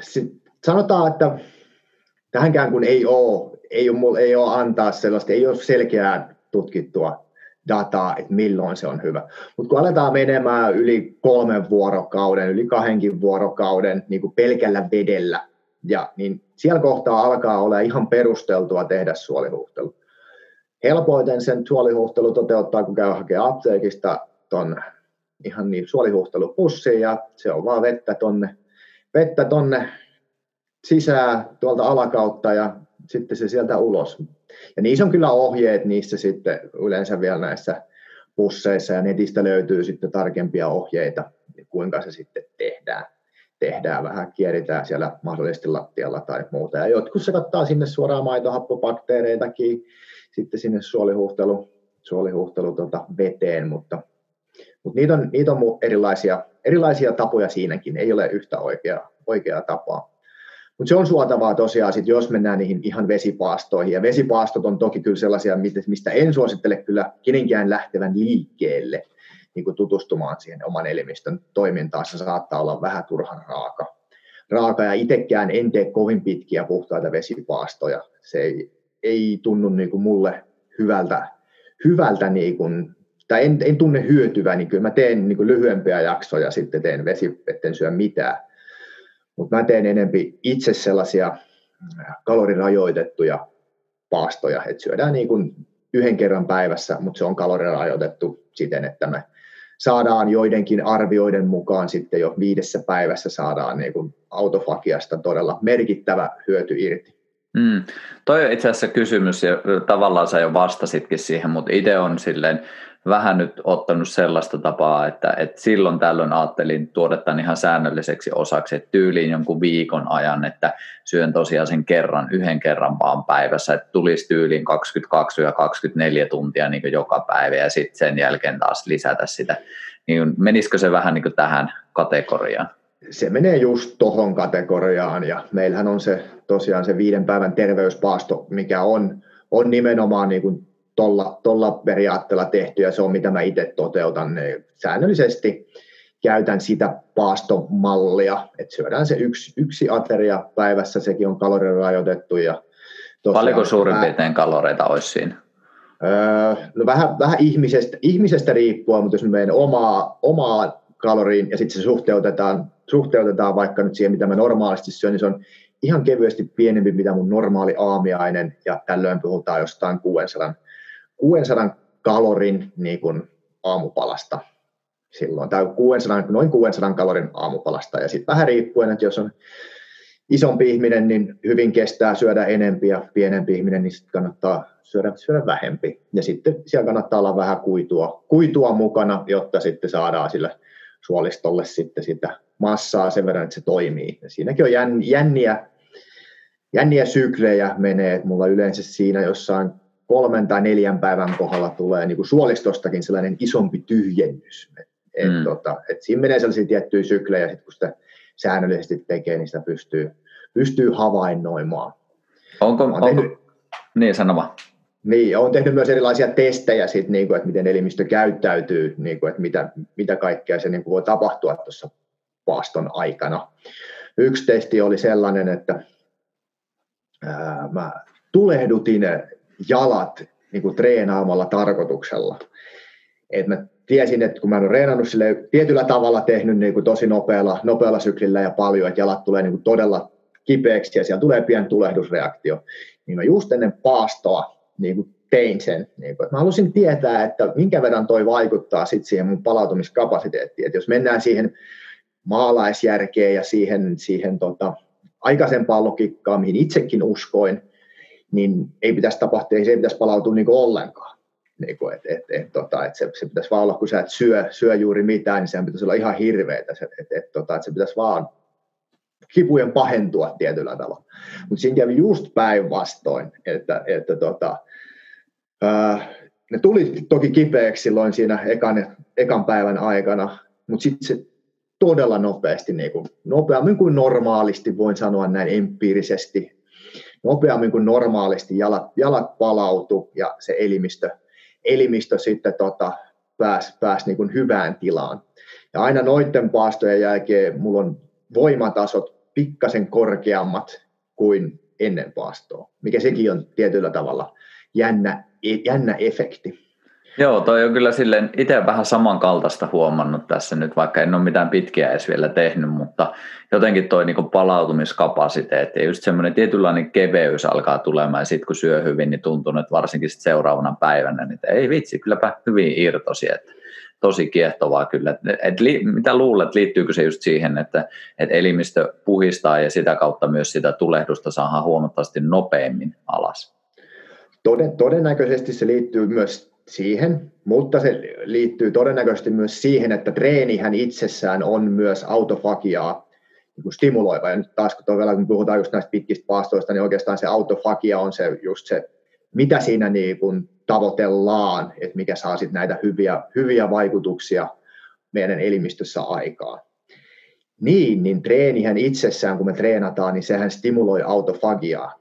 sit sanotaan, että tähänkään kun ei ole, ei ole, ei ole antaa sellaista, ei ole selkeää tutkittua dataa, että milloin se on hyvä. Mutta kun aletaan menemään yli kolmen vuorokauden, yli kahdenkin vuorokauden niin kuin pelkällä vedellä, ja, niin siellä kohtaa alkaa olla ihan perusteltua tehdä suolihuhtelu. Helpoiten sen suolihuhtelu toteuttaa, kun käy hakemaan apteekista ton ihan niin suolihuhtelupussiin ja se on vaan vettä tonne, vettä tonne sisään tuolta alakautta ja sitten se sieltä ulos. Ja niissä on kyllä ohjeet niissä sitten yleensä vielä näissä pusseissa ja netistä löytyy sitten tarkempia ohjeita, kuinka se sitten tehdään. Tehdään vähän, kieritään siellä mahdollisesti lattialla tai muuta. Ja jotkut se kattaa sinne suoraan maitohappobakteereitakin sitten sinne suolihuhtelu, suolihuhtelu tota veteen, mutta, mutta niitä on, niitä on erilaisia, erilaisia tapoja siinäkin, ei ole yhtä oikeaa, oikeaa tapaa. Mutta se on suotavaa tosiaan, sit jos mennään niihin ihan vesipaastoihin. Ja vesipaastot on toki kyllä sellaisia, mistä en suosittele kyllä kenenkään lähtevän liikkeelle niin kuin tutustumaan siihen oman elimistön toimintaan. Se saattaa olla vähän turhan raaka. raaka ja itsekään en tee kovin pitkiä puhtaita vesipaastoja. Se ei, ei tunnu niin kuin mulle hyvältä, hyvältä niin kuin, tai en, en tunne hyötyvää, niin kyllä mä teen niin kuin lyhyempiä jaksoja, sitten teen vesi, etten syö mitään mutta mä teen enempi itse sellaisia kalorirajoitettuja paastoja, että syödään niin kuin yhden kerran päivässä, mutta se on kalorirajoitettu siten, että me saadaan joidenkin arvioiden mukaan sitten jo viidessä päivässä saadaan niin kuin autofagiasta todella merkittävä hyöty irti. Mm. Toi on itse asiassa kysymys, ja tavallaan sä jo vastasitkin siihen, mutta itse on silleen vähän nyt ottanut sellaista tapaa, että, että silloin tällöin ajattelin tuoda tämän ihan säännölliseksi osaksi, että tyyliin jonkun viikon ajan, että syön tosiaan sen kerran, yhden kerran vaan päivässä, että tulisi tyyliin 22 ja 24 tuntia niin joka päivä ja sitten sen jälkeen taas lisätä sitä. Niin menisikö se vähän niin tähän kategoriaan? Se menee just tohon kategoriaan ja meillähän on se tosiaan se viiden päivän terveyspaasto, mikä on, on nimenomaan niin kuin tolla, tolla periaatteella tehty ja se on mitä mä itse toteutan. Niin säännöllisesti käytän sitä paastomallia, että syödään se yksi, yksi ateria päivässä, sekin on kalorirajoitettu. Ja Paljonko suurin piirtein kaloreita olisi siinä? Öö, no vähän, vähän ihmisestä, ihmisestä riippuen, mutta jos menen omaa, omaa kaloriin ja sitten se suhteutetaan, suhteutetaan vaikka nyt siihen, mitä mä normaalisti syön, niin se on ihan kevyesti pienempi, mitä mun normaali aamiainen, ja tällöin puhutaan jostain 600 600 kalorin niin kuin aamupalasta silloin, tai 600, noin 600 kalorin aamupalasta, ja sitten vähän riippuen, että jos on isompi ihminen, niin hyvin kestää syödä enempi, ja pienempi ihminen, niin sitten kannattaa syödä, syödä vähempi. Ja sitten siellä kannattaa olla vähän kuitua, kuitua mukana, jotta sitten saadaan sille suolistolle sitten sitä massaa sen verran, että se toimii. Ja siinäkin on jänniä, jänniä syklejä menee, että mulla yleensä siinä jossain kolmen tai neljän päivän kohdalla tulee niin kuin suolistostakin sellainen isompi tyhjennys. Et, mm. tota, et siinä menee sellaisia tiettyjä syklejä, sit kun sitä säännöllisesti tekee, niin sitä pystyy, pystyy havainnoimaan. Onko, onko tehnyt, niin sanoma. Niin, olen tehnyt myös erilaisia testejä, sit, niin kuin, että miten elimistö käyttäytyy, niin kuin, että mitä, mitä kaikkea se niin kuin voi tapahtua tuossa paaston aikana. Yksi testi oli sellainen, että ää, mä tulehdutin jalat niin kuin treenaamalla tarkoituksella. Et mä tiesin, että kun mä en ole treenannut sille tietyllä tavalla tehnyt niin kuin tosi nopealla, nopealla syklillä ja paljon, että jalat tulee niin kuin todella kipeäksi ja siellä tulee pieni tulehdusreaktio, niin mä just ennen paastoa niin kuin tein sen. Niin kuin, että mä halusin tietää, että minkä verran toi vaikuttaa sit siihen mun palautumiskapasiteettiin. Että jos mennään siihen maalaisjärkeen ja siihen, siihen tota, aikaisempaan logiikkaan, mihin itsekin uskoin, niin ei pitäisi tapahtua, ei se pitäisi palautua niin ollenkaan. Niin kuin, et, et, et, tota, et se, se pitäisi vaan olla, kun sä et syö, syö juuri mitään, niin sehän pitäisi olla ihan hirveetä. Se, et, et, tota, et se pitäisi vaan kipujen pahentua tietyllä tavalla. Mutta siinä kävi just päinvastoin, että, että tota, ää, ne tuli toki kipeäksi silloin siinä ekan, ekan päivän aikana, mutta sitten se todella nopeasti, niin kuin, nopeammin kuin normaalisti, voin sanoa näin empiirisesti, nopeammin kuin normaalisti jalat, jalat palautu ja se elimistö, elimistö sitten tota, pääsi pääs niin kuin hyvään tilaan. Ja aina noiden paastojen jälkeen mulla on voimatasot pikkasen korkeammat kuin ennen paastoa, mikä sekin on tietyllä tavalla jännä, jännä efekti. Joo, toi on kyllä silleen itse vähän samankaltaista huomannut tässä nyt, vaikka en ole mitään pitkiä edes vielä tehnyt, mutta jotenkin toi niin palautumiskapasiteetti ja just semmoinen tietynlainen keveys alkaa tulemaan ja sitten kun syö hyvin, niin tuntuu, että varsinkin sit seuraavana päivänä, niin ei vitsi, kylläpä hyvin irtosi, että tosi kiehtovaa kyllä. Et li, mitä luulet, liittyykö se just siihen, että et elimistö puhistaa ja sitä kautta myös sitä tulehdusta saadaan huomattavasti nopeammin alas? Toden, todennäköisesti se liittyy myös siihen, mutta se liittyy todennäköisesti myös siihen, että treenihän itsessään on myös autofagiaa niin kuin stimuloiva. Ja nyt taas kun, vielä, kun puhutaan just näistä pitkistä paastoista, niin oikeastaan se autofagia on se, just se, mitä siinä niin kuin tavoitellaan, että mikä saa sitten näitä hyviä, hyviä vaikutuksia meidän elimistössä aikaan. Niin, niin treenihän itsessään, kun me treenataan, niin sehän stimuloi autofagiaa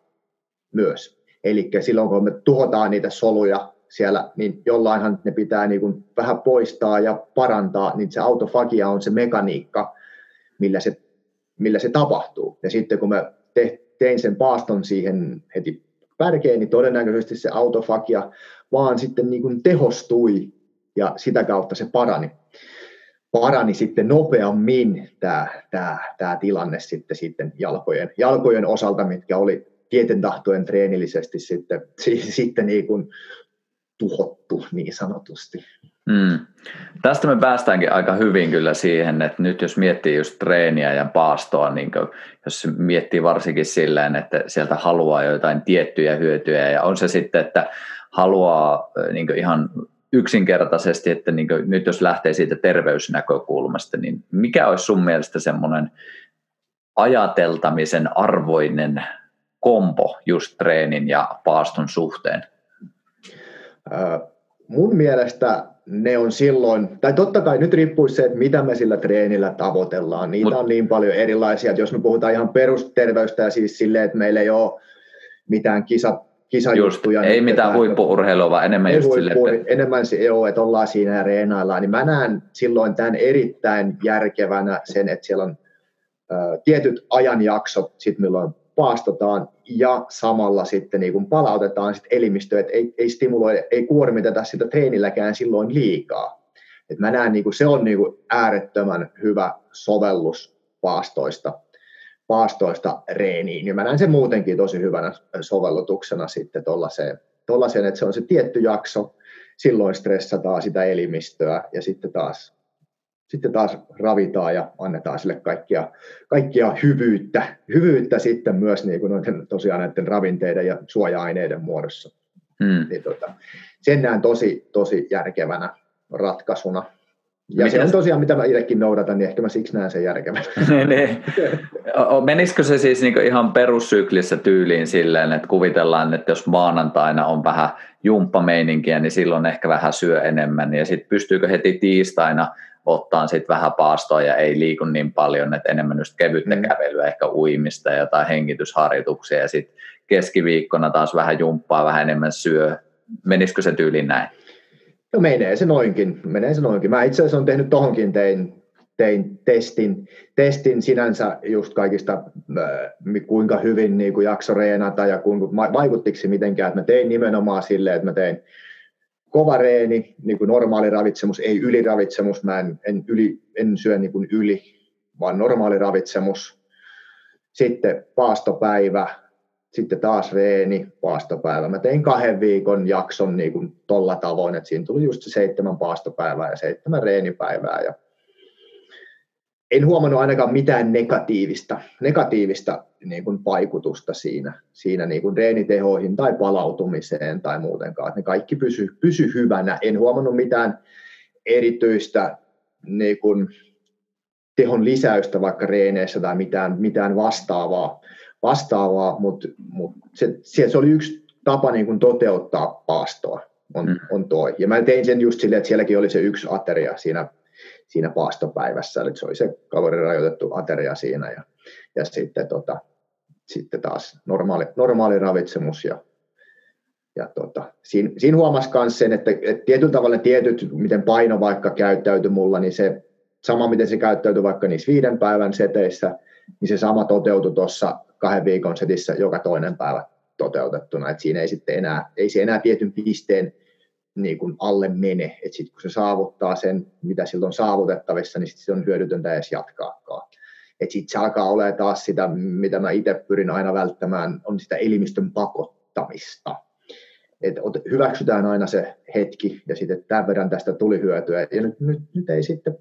myös. Eli silloin, kun me tuhotaan niitä soluja siellä, niin jollainhan ne pitää niin kuin vähän poistaa ja parantaa, niin se autofagia on se mekaniikka, millä se, millä se tapahtuu. Ja sitten kun mä tein sen paaston siihen heti pärkeen, niin todennäköisesti se autofagia vaan sitten niin kuin tehostui ja sitä kautta se parani. Parani sitten nopeammin tämä, tämä, tämä tilanne sitten, sitten jalkojen, jalkojen osalta, mitkä oli tieten tahtojen treenillisesti sitten, sitten niin kuin tuhottu niin sanotusti. Mm. Tästä me päästäänkin aika hyvin kyllä siihen, että nyt jos miettii just treeniä ja paastoa, niin jos miettii varsinkin silleen, että sieltä haluaa jotain tiettyjä hyötyjä ja on se sitten, että haluaa niin ihan yksinkertaisesti, että niin nyt jos lähtee siitä terveysnäkökulmasta, niin mikä olisi sun mielestä semmoinen ajateltamisen arvoinen kompo just treenin ja paaston suhteen? Mun mielestä ne on silloin, tai totta kai nyt riippuu se, että mitä me sillä treenillä tavoitellaan. Niitä Mut, on niin paljon erilaisia, että jos me puhutaan ihan perusterveystä ja siis silleen, että meillä ei ole mitään kisa, kisajuttuja. Just, ei niin mitään huippuurheilua, vaan enemmän just huippu, sille, että... Enemmän se joo, että ollaan siinä ja reenaillaan, niin mä näen silloin tämän erittäin järkevänä sen, että siellä on ä, tietyt ajanjaksot, sit milloin paastotaan ja samalla sitten niin kuin palautetaan sit elimistöä, että ei, ei stimuloi, ei kuormiteta sitä treenilläkään silloin liikaa. Et mä näen, niin kuin se on niin kuin äärettömän hyvä sovellus paastoista, paastoista reeniin. Ja mä näen sen muutenkin tosi hyvänä sovellutuksena sitten tuollaiseen, että se on se tietty jakso, silloin stressataan sitä elimistöä ja sitten taas sitten taas ravitaan ja annetaan sille kaikkia, kaikkia hyvyyttä, hyvyyttä sitten myös niin kuin noiden, tosiaan näiden ravinteiden ja suoja-aineiden muodossa. Hmm. Niin tota, sen näen tosi, tosi järkevänä ratkaisuna. Ja Miten? se on tosiaan, mitä mä itsekin noudatan, niin ehkä mä siksi näen sen järkevänä. Niin, niin. Menisikö se siis niin ihan perussyklissä tyyliin silleen, että kuvitellaan, että jos maanantaina on vähän jumppameininkiä, niin silloin ehkä vähän syö enemmän, ja sitten pystyykö heti tiistaina ottaa sitten vähän paastoa ja ei liiku niin paljon, että enemmän just kevyttä mm. kävelyä, ehkä uimista ja jotain hengitysharjoituksia ja sitten keskiviikkona taas vähän jumppaa, vähän enemmän syö. Menisikö se tyyli näin? No menee se noinkin, menee se noinkin. Mä itse asiassa olen tehnyt tohonkin, tein, tein testin, testin sinänsä just kaikista, äh, kuinka hyvin niin kuin jakso reenata ja kuinka, vaikuttiko se mitenkään, että mä tein nimenomaan silleen, että mä tein kova reeni, niin kuin normaali ravitsemus, ei yliravitsemus, mä en, en, yli, en syö niin kuin yli, vaan normaali ravitsemus. Sitten paastopäivä, sitten taas reeni, paastopäivä. Mä tein kahden viikon jakson niin kuin tolla tavoin, että siinä tuli just se seitsemän paastopäivää ja seitsemän reenipäivää. Ja en huomannut ainakaan mitään negatiivista, negatiivista niin kuin vaikutusta siinä, siinä niin kuin reenitehoihin tai palautumiseen tai muutenkaan. Että ne kaikki pysy, pysy hyvänä. En huomannut mitään erityistä niin kuin tehon lisäystä vaikka reeneissä tai mitään, mitään vastaavaa, vastaavaa mutta mut se, se, oli yksi tapa niin kuin toteuttaa paastoa, on, mm. on toi. Ja mä tein sen just silleen, että sielläkin oli se yksi ateria siinä siinä paastopäivässä, eli se oli se kalorirajoitettu ateria siinä ja, ja sitten, tota, sitten taas normaali, normaali ravitsemus ja, ja tota, siinä, siinä huomasi myös sen, että, että tietyllä tavalla tietyt, miten paino vaikka käyttäytyi mulla, niin se sama, miten se käyttäytyi vaikka niissä viiden päivän seteissä, niin se sama toteutui tuossa kahden viikon setissä joka toinen päivä toteutettuna, että siinä ei sitten enää, ei se enää tietyn pisteen niin kuin alle mene. että sitten kun se saavuttaa sen, mitä siltä on saavutettavissa, niin sitten se on hyödytöntä edes jatkaakaan. Että sitten se alkaa olla taas sitä, mitä mä itse pyrin aina välttämään, on sitä elimistön pakottamista. että hyväksytään aina se hetki ja sitten tämän verran tästä tuli hyötyä ja nyt, nyt, nyt ei sitten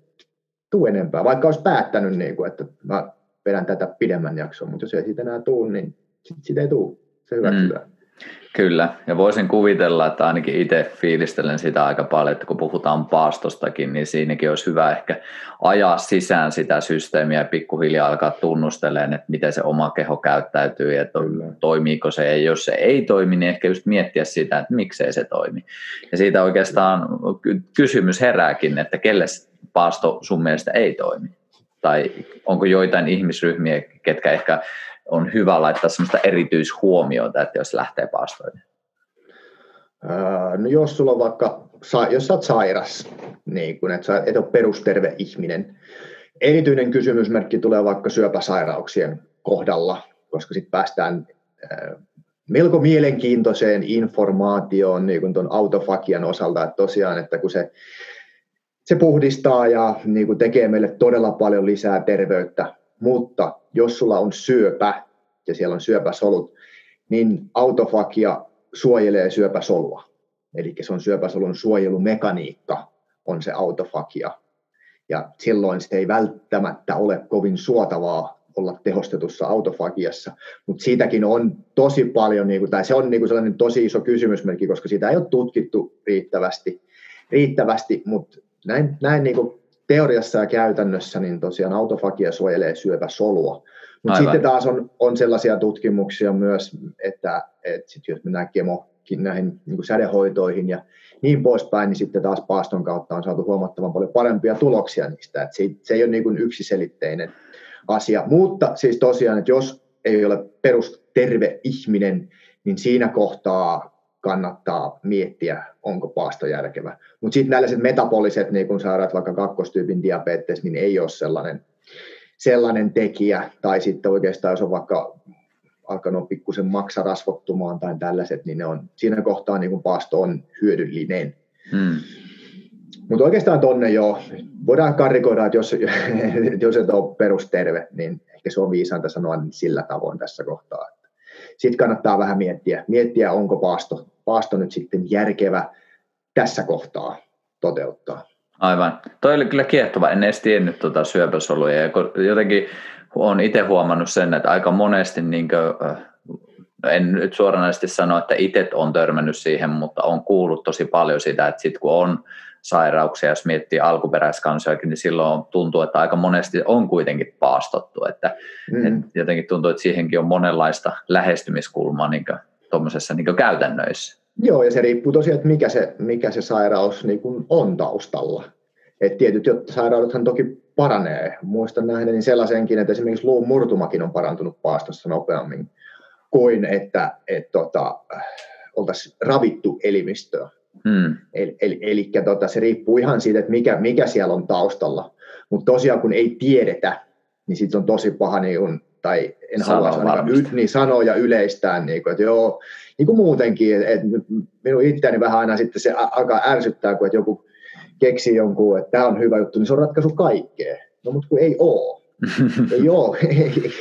tule enempää, vaikka olisi päättänyt, niin kuin, että mä vedän tätä pidemmän jakson, mutta jos ei siitä enää tule, niin sitten siitä ei tule, se hyväksytään. Mm. Kyllä, ja voisin kuvitella, että ainakin itse fiilistelen sitä aika paljon, että kun puhutaan paastostakin, niin siinäkin olisi hyvä ehkä ajaa sisään sitä systeemiä ja pikkuhiljaa alkaa tunnustelemaan, että miten se oma keho käyttäytyy ja to, toimiiko se, ja jos se ei toimi, niin ehkä just miettiä sitä, että miksei se toimi. Ja siitä oikeastaan kysymys herääkin, että kelle paasto sun mielestä ei toimi? Tai onko joitain ihmisryhmiä, ketkä ehkä on hyvä laittaa sellaista erityishuomiota, että jos lähtee paastoihin? no jos sulla on vaikka, jos sä oot sairas, niin kun et, et ole perusterve ihminen, erityinen kysymysmerkki tulee vaikka syöpäsairauksien kohdalla, koska sitten päästään melko mielenkiintoiseen informaatioon niin kuin tuon autofakian osalta, että tosiaan, että kun se, se puhdistaa ja niin kuin tekee meille todella paljon lisää terveyttä, mutta jos sulla on syöpä ja siellä on syöpäsolut, niin autofagia suojelee syöpäsolua. Eli se on syöpäsolun suojelumekaniikka, on se autofagia. Ja silloin se ei välttämättä ole kovin suotavaa olla tehostetussa autofagiassa, mutta siitäkin on tosi paljon, niin kuin, tai se on niin kuin sellainen tosi iso kysymysmerkki, koska sitä ei ole tutkittu riittävästi, riittävästi mutta näin, näin niin kuin teoriassa ja käytännössä niin tosiaan autofagia suojelee syöpäsolua. Mutta sitten taas on, on sellaisia tutkimuksia myös, että, että sit jos mennään kemo, näihin niin sädehoitoihin ja niin poispäin, niin sitten taas paaston kautta on saatu huomattavan paljon parempia tuloksia niistä. Et se, se ei ole niin kuin yksiselitteinen asia. Mutta siis tosiaan, että jos ei ole perusterve ihminen, niin siinä kohtaa kannattaa miettiä, onko paasto järkevä. Mutta sitten näillaiset metapoliset, niin kun sairaat vaikka kakkostyypin diabetes, niin ei ole sellainen, sellainen tekijä, tai sitten oikeastaan jos on vaikka alkanut pikkusen maksa rasvottumaan tai tällaiset, niin ne on, siinä kohtaa niin kun paasto on hyödyllinen. Hmm. Mutta oikeastaan tonne jo, voidaan karikoida, että jos, jos et ole perusterve, niin ehkä se on viisainta sanoa sillä tavoin tässä kohtaa. Sitten kannattaa vähän miettiä, miettiä onko paasto, paasto nyt sitten järkevä tässä kohtaa toteuttaa. Aivan. Toi oli kyllä kiehtova. En edes tiennyt tuota syöpäsoluja. Ja jotenkin olen itse huomannut sen, että aika monesti, niin kuin, en nyt suoranaisesti sano, että itse on törmännyt siihen, mutta on kuullut tosi paljon sitä, että sitten kun on sairauksia, jos miettii alkuperäiskansojakin, niin silloin tuntuu, että aika monesti on kuitenkin paastottu. Että, mm. et jotenkin tuntuu, että siihenkin on monenlaista lähestymiskulmaa niin tuommoisessa niin käytännöissä. Joo, ja se riippuu tosiaan, että mikä se, mikä se sairaus niin kuin on taustalla. Et tietyt sairaudethan toki paranee. Muistan nähneeni sellaisenkin, että esimerkiksi luun murtumakin on parantunut paastossa nopeammin kuin että et, tota, oltaisiin ravittu elimistöä. Hmm. Eli, eli, eli tota, se riippuu ihan siitä, että mikä, mikä siellä on taustalla. Mutta tosiaan kun ei tiedetä, niin sitten on tosi paha, niin kun, tai en halua sanoa, niin sanoa ja yleistää, niin kun, että joo, niin kuin muutenkin, että minun itseäni vähän aina sitten se alkaa ärsyttää, kun että joku keksii jonkun, että tämä on hyvä juttu, niin se on ratkaisu kaikkeen. No mutta kun ei ole. ei, ole ei,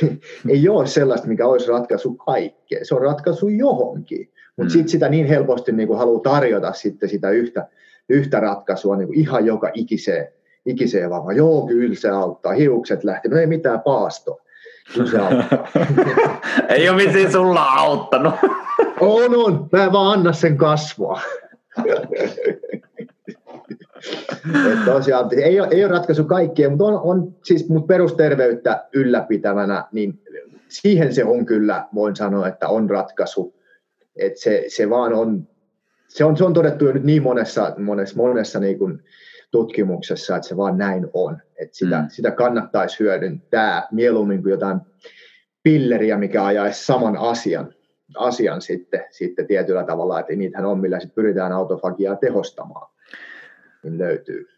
ei ole sellaista, mikä olisi ratkaisu kaikkeen. Se on ratkaisu johonkin. Mutta mm. sitten sitä niin helposti niin kuin haluaa tarjota sitten sitä yhtä, yhtä ratkaisua niin kuin ihan joka ikiseen, ikiseen vaan. Joo, kyllä se auttaa. Hiukset lähti. No ei mitään paasto. Kyllä se auttaa. ei ole mitään sulla auttanut. on, on. Mä vaan anna sen kasvua. Et tosiaan, ei, ole, ei ole ratkaisu kaikkea, mutta on, on siis mut perusterveyttä ylläpitävänä, niin siihen se on kyllä, voin sanoa, että on ratkaisu. Et se, se vaan on, se on, se on todettu jo nyt niin monessa, monessa, monessa niin kuin tutkimuksessa, että se vaan näin on. Että sitä, mm. sitä kannattaisi hyödyntää mieluummin kuin jotain pilleriä, mikä ajaisi saman asian, asian sitten, sitten tietyllä tavalla, että niitähän on, millä sitten pyritään autofagiaa tehostamaan, niin löytyy.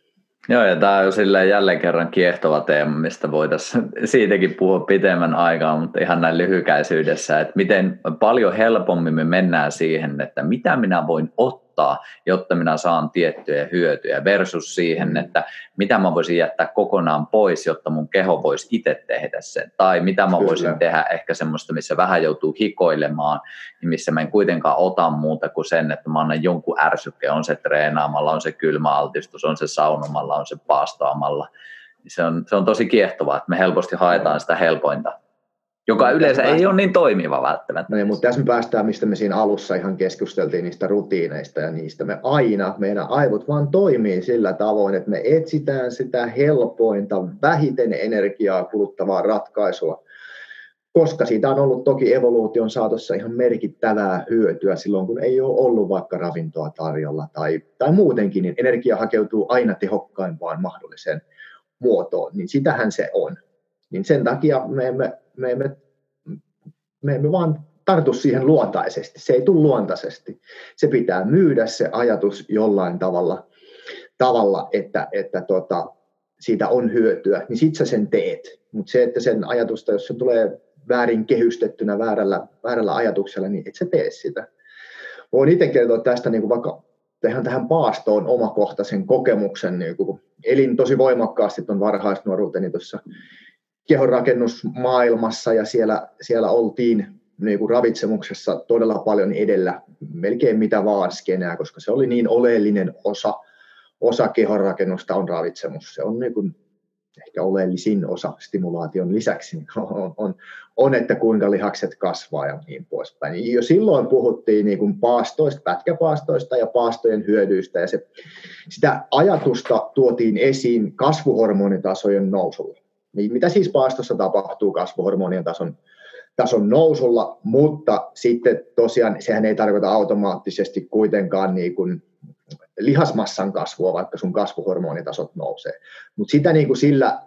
Joo, ja tämä on silleen jälleen kerran kiehtova teema, mistä voitaisiin siitäkin puhua pitemmän aikaa, mutta ihan näin lyhykäisyydessä, että miten paljon helpommin me mennään siihen, että mitä minä voin ottaa ottaa, jotta minä saan tiettyjä hyötyjä versus siihen, mm. että mitä mä voisin jättää kokonaan pois, jotta mun keho voisi itse tehdä sen. Tai mitä mä Kyllä. voisin tehdä ehkä semmoista, missä vähän joutuu hikoilemaan, niin missä mä en kuitenkaan ota muuta kuin sen, että mä annan jonkun ärsykke, on se treenaamalla, on se kylmäaltistus, on se saunomalla, on se paastoamalla. Se on, se on tosi kiehtovaa, että me helposti haetaan sitä helpointa joka mutta yleensä ei ole niin toimiva välttämättä. No, mutta tässä me päästään, mistä me siinä alussa ihan keskusteltiin niistä rutiineista ja niistä. Me aina, meidän aivot vaan toimii sillä tavoin, että me etsitään sitä helpointa, vähiten energiaa kuluttavaa ratkaisua, koska siitä on ollut toki evoluution saatossa ihan merkittävää hyötyä silloin, kun ei ole ollut vaikka ravintoa tarjolla tai, tai muutenkin, niin energia hakeutuu aina tehokkaimpaan mahdolliseen muotoon, niin sitähän se on. Niin sen takia me emme me emme, me emme vaan tartu siihen luontaisesti. Se ei tule luontaisesti. Se pitää myydä se ajatus jollain tavalla, tavalla että, että tota, siitä on hyötyä, niin sit sä sen teet. Mutta se, että sen ajatusta, jos se tulee väärin kehystettynä väärällä, väärällä ajatuksella, niin et sä tee sitä. Voin itse kertoa tästä niin kuin vaikka tähän, tähän paastoon omakohtaisen kokemuksen. Niin kuin, elin tosi voimakkaasti tuon varhaisnuoruuteni tuossa kehonrakennusmaailmassa ja siellä, siellä oltiin niin kuin ravitsemuksessa todella paljon edellä, melkein mitä vaan skenää, koska se oli niin oleellinen osa, osa kehonrakennusta on ravitsemus. Se on niin kuin ehkä oleellisin osa stimulaation lisäksi niin on, on, on, että kuinka lihakset kasvaa ja niin poispäin. Jo silloin puhuttiin niin kuin paastoista, pätkäpaastoista ja paastojen hyödyistä ja se, sitä ajatusta tuotiin esiin kasvuhormonitasojen nousulla. Niin mitä siis paastossa tapahtuu kasvuhormonien tason, tason nousulla, mutta sitten tosiaan sehän ei tarkoita automaattisesti kuitenkaan niin kuin lihasmassan kasvua, vaikka sun kasvuhormonitasot nousee. Mutta sitä niin kuin sillä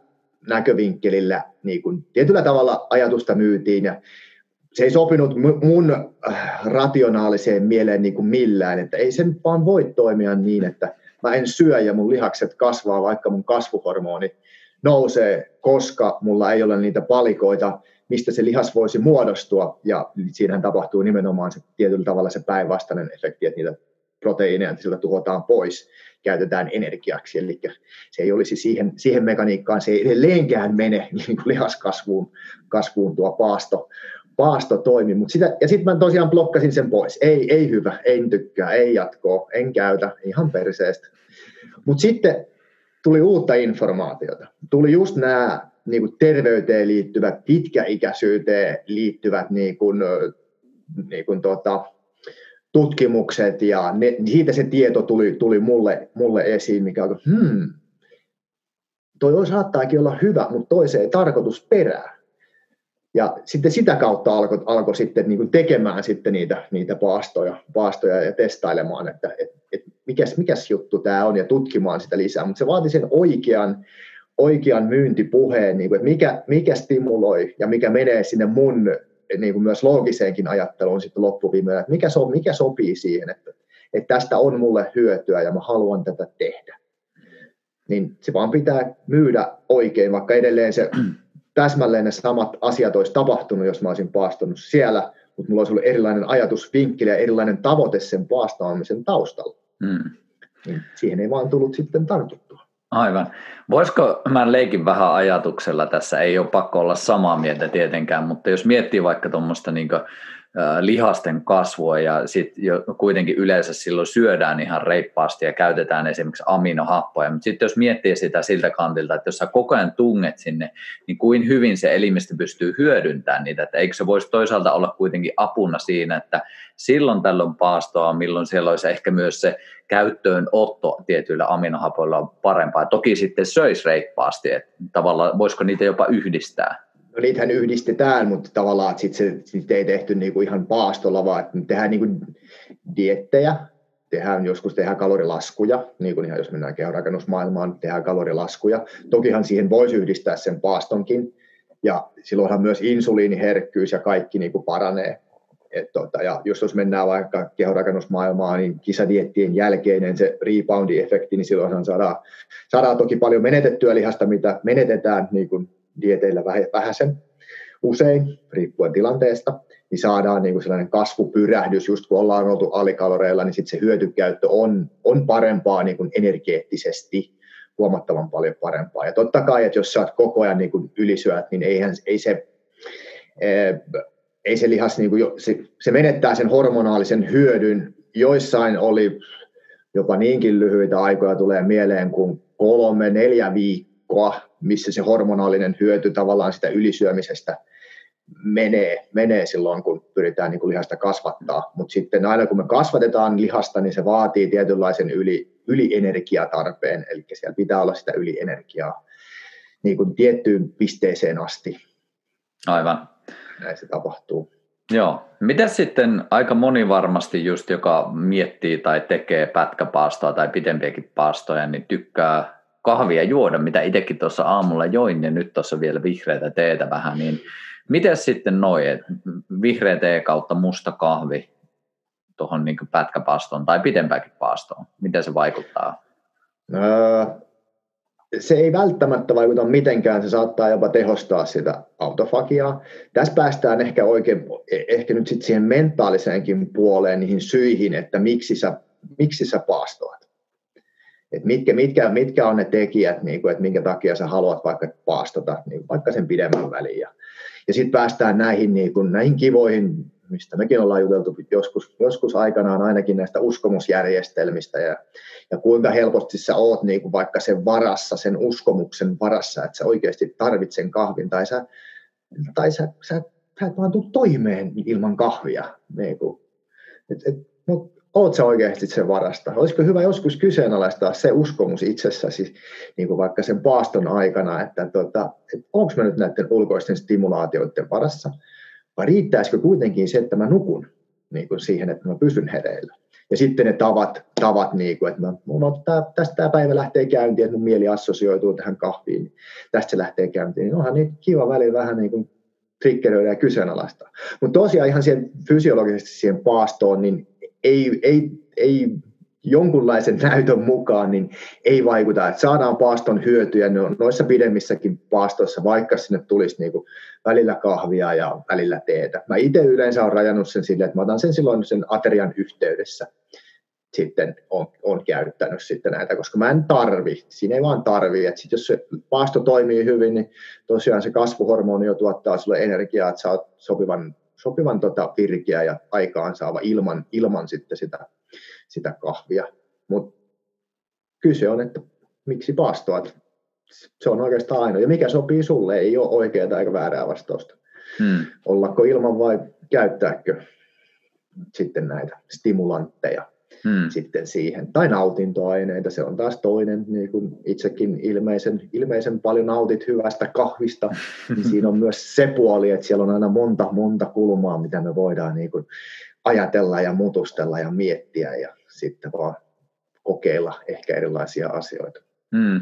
näkövinkkelillä niin kuin tietyllä tavalla ajatusta myytiin ja se ei sopinut mun äh, rationaaliseen mieleen niin kuin millään, että ei sen vaan voi toimia niin, että mä en syö ja mun lihakset kasvaa, vaikka mun kasvuhormoni nousee, koska mulla ei ole niitä palikoita, mistä se lihas voisi muodostua, ja siinähän tapahtuu nimenomaan se tietyllä tavalla se päinvastainen efekti, että niitä proteiineja sillä tuhotaan pois, käytetään energiaksi, eli se ei olisi siihen, siihen mekaniikkaan, se ei edelleenkään mene niin kuin lihaskasvuun kasvuun tuo paasto, paasto toimi, mutta sitä, ja sitten mä tosiaan blokkasin sen pois, ei, ei hyvä, en tykkää, ei jatkoa, en käytä, ihan perseestä. Mutta sitten tuli uutta informaatiota. Tuli just nämä niin kuin terveyteen liittyvät, pitkäikäisyyteen liittyvät niin kuin, niin kuin tota, tutkimukset ja ne, siitä se tieto tuli, tuli mulle, mulle esiin, mikä on, hmm, toi saattaakin olla hyvä, mutta toiseen ei tarkoitus perää. Ja sitten sitä kautta alkoi alko sitten niin tekemään sitten niitä, niitä paastoja, paastoja ja testailemaan, että et, et mikäs, mikäs juttu tämä on ja tutkimaan sitä lisää. Mutta se vaati sen oikean, oikean myyntipuheen, niin kuin, että mikä, mikä stimuloi ja mikä menee sinne mun niin kuin myös loogiseenkin ajatteluun sitten loppuviimein, että mikä, so, mikä sopii siihen, että, että tästä on mulle hyötyä ja mä haluan tätä tehdä. Niin se vaan pitää myydä oikein, vaikka edelleen se täsmälleen ne samat asiat olisi tapahtunut, jos mä olisin paastunut siellä, mutta mulla olisi ollut erilainen ajatusvinkkeli ja erilainen tavoite sen paastaamisen taustalla. Mm. Niin siihen ei vaan tullut sitten tartuttua. Aivan. Voisiko, mä leikin vähän ajatuksella tässä, ei ole pakko olla samaa mieltä tietenkään, mutta jos miettii vaikka tuommoista niin lihasten kasvua ja sitten kuitenkin yleensä silloin syödään ihan reippaasti ja käytetään esimerkiksi aminohappoja, mutta sitten jos miettii sitä siltä kantilta, että jos sä koko ajan tunget sinne, niin kuin hyvin se elimistö pystyy hyödyntämään niitä, että eikö se voisi toisaalta olla kuitenkin apuna siinä, että silloin tällöin paastoa, milloin siellä olisi ehkä myös se käyttöönotto tietyillä aminohapoilla on parempaa. Toki sitten söisi reippaasti, että tavallaan voisiko niitä jopa yhdistää? No niitähän yhdistetään, mutta tavallaan että sit se sit ei tehty niinku ihan paastolla, vaan että tehdään niinku diettejä, tehdään, joskus tehdään kalorilaskuja, niin kuin ihan jos mennään kehonrakennusmaailmaan, tehdään kalorilaskuja. Tokihan siihen voisi yhdistää sen paastonkin, ja silloinhan myös insuliiniherkkyys ja kaikki niin kuin paranee. Et tota, ja jos, jos mennään vaikka kehonrakennusmaailmaan, niin kisadiettien jälkeinen se reboundi-efekti, niin silloinhan saadaan, saadaan toki paljon menetettyä lihasta, mitä menetetään niin kuin dieteillä vähäsen usein, riippuen tilanteesta. niin saadaan niin kuin sellainen kasvupyrähdys, just kun ollaan oltu alikaloreilla, niin sitten se hyötykäyttö on, on parempaa niin kuin energeettisesti, huomattavan paljon parempaa. Ja totta kai, että jos sä oot koko ajan niin kuin ylisyöt, niin eihän, ei se, ei se lihas, niin kuin se, se menettää sen hormonaalisen hyödyn. Joissain oli jopa niinkin lyhyitä aikoja tulee mieleen kuin kolme, neljä viikkoa, missä se hormonaalinen hyöty tavallaan sitä ylisyömisestä menee, menee silloin, kun pyritään niin kuin lihasta kasvattaa. Mutta sitten aina kun me kasvatetaan lihasta, niin se vaatii tietynlaisen yli, ylienergiatarpeen, eli siellä pitää olla sitä ylienergiaa niin kuin tiettyyn pisteeseen asti. Aivan. Näin se tapahtuu. Joo. Mitä sitten aika moni varmasti just, joka miettii tai tekee pätkäpaastoa tai pidempiäkin paastoja, niin tykkää kahvia juoda, mitä itsekin tuossa aamulla join ja nyt tuossa vielä vihreätä teetä vähän, niin miten sitten noin, vihreä tee kautta musta kahvi tuohon niin pätkäpaastoon tai pidempääkin paastoon, miten se vaikuttaa? Öö, se ei välttämättä vaikuta mitenkään, se saattaa jopa tehostaa sitä autofagiaa. Tässä päästään ehkä, oikein, ehkä nyt sit siihen mentaaliseenkin puoleen, niihin syihin, että miksi sä, miksi sä paastoat. Et mitkä, mitkä, mitkä on ne tekijät, niin kuin, että minkä takia sä haluat vaikka paastota, niin vaikka sen pidemmän väliin. Ja, ja sitten päästään näihin, niin kuin, näihin kivoihin, mistä mekin ollaan juteltu joskus, joskus aikanaan ainakin näistä uskomusjärjestelmistä ja, ja kuinka helposti sä oot niin kuin vaikka sen varassa, sen uskomuksen varassa, että sä oikeasti tarvitset sen kahvin tai sä, tai sä, sä, sä et vaan tule toimeen ilman kahvia. Niin kuin, et, et, no, oot sä oikeasti sen varasta? Olisiko hyvä joskus kyseenalaistaa se uskomus itsessäsi niin kuin vaikka sen paaston aikana, että, tota, että onko mä nyt näiden ulkoisten stimulaatioiden varassa, vai riittäisikö kuitenkin se, että mä nukun niin kuin siihen, että mä pysyn hereillä. Ja sitten ne tavat, tavat niin kuin, että mä, no, tää, tästä tämä päivä lähtee käyntiin, että mun mieli assosioituu tähän kahviin, niin tästä se lähtee käyntiin. Niin onhan niitä kiva välillä vähän niin kuin triggeröidä ja kyseenalaistaa. Mutta tosiaan ihan siihen fysiologisesti siihen paastoon, niin ei, ei, ei jonkunlaisen näytön mukaan, niin ei vaikuta, että saadaan paaston hyötyjä noissa pidemmissäkin paastoissa, vaikka sinne tulisi niin kuin välillä kahvia ja välillä teetä. Mä itse yleensä olen rajannut sen silleen, että mä otan sen silloin sen aterian yhteydessä sitten on, on käyttänyt sitten näitä, koska mä en tarvi, siinä ei vaan tarvi, että sit jos se paasto toimii hyvin, niin tosiaan se kasvuhormoni jo tuottaa sulle energiaa, että sä oot sopivan sopivan tota virkeä ja aikaansaava ilman, ilman sitten sitä, sitä kahvia. Mutta kyse on, että miksi paastoat? Se on oikeastaan ainoa. Ja mikä sopii sulle, ei ole oikeaa eikä väärää vastausta. Hmm. Ollako ilman vai käyttääkö sitten näitä stimulantteja hmm. sitten siihen. Tai nautintoaineita, se on taas toinen, niin kuin itsekin ilmeisen, ilmeisen paljon nautit hyvästä kahvista, niin siinä on myös se puoli, että siellä on aina monta, monta kulmaa, mitä me voidaan niin kuin ajatella ja mutustella ja miettiä ja sitten vaan kokeilla ehkä erilaisia asioita. Hmm.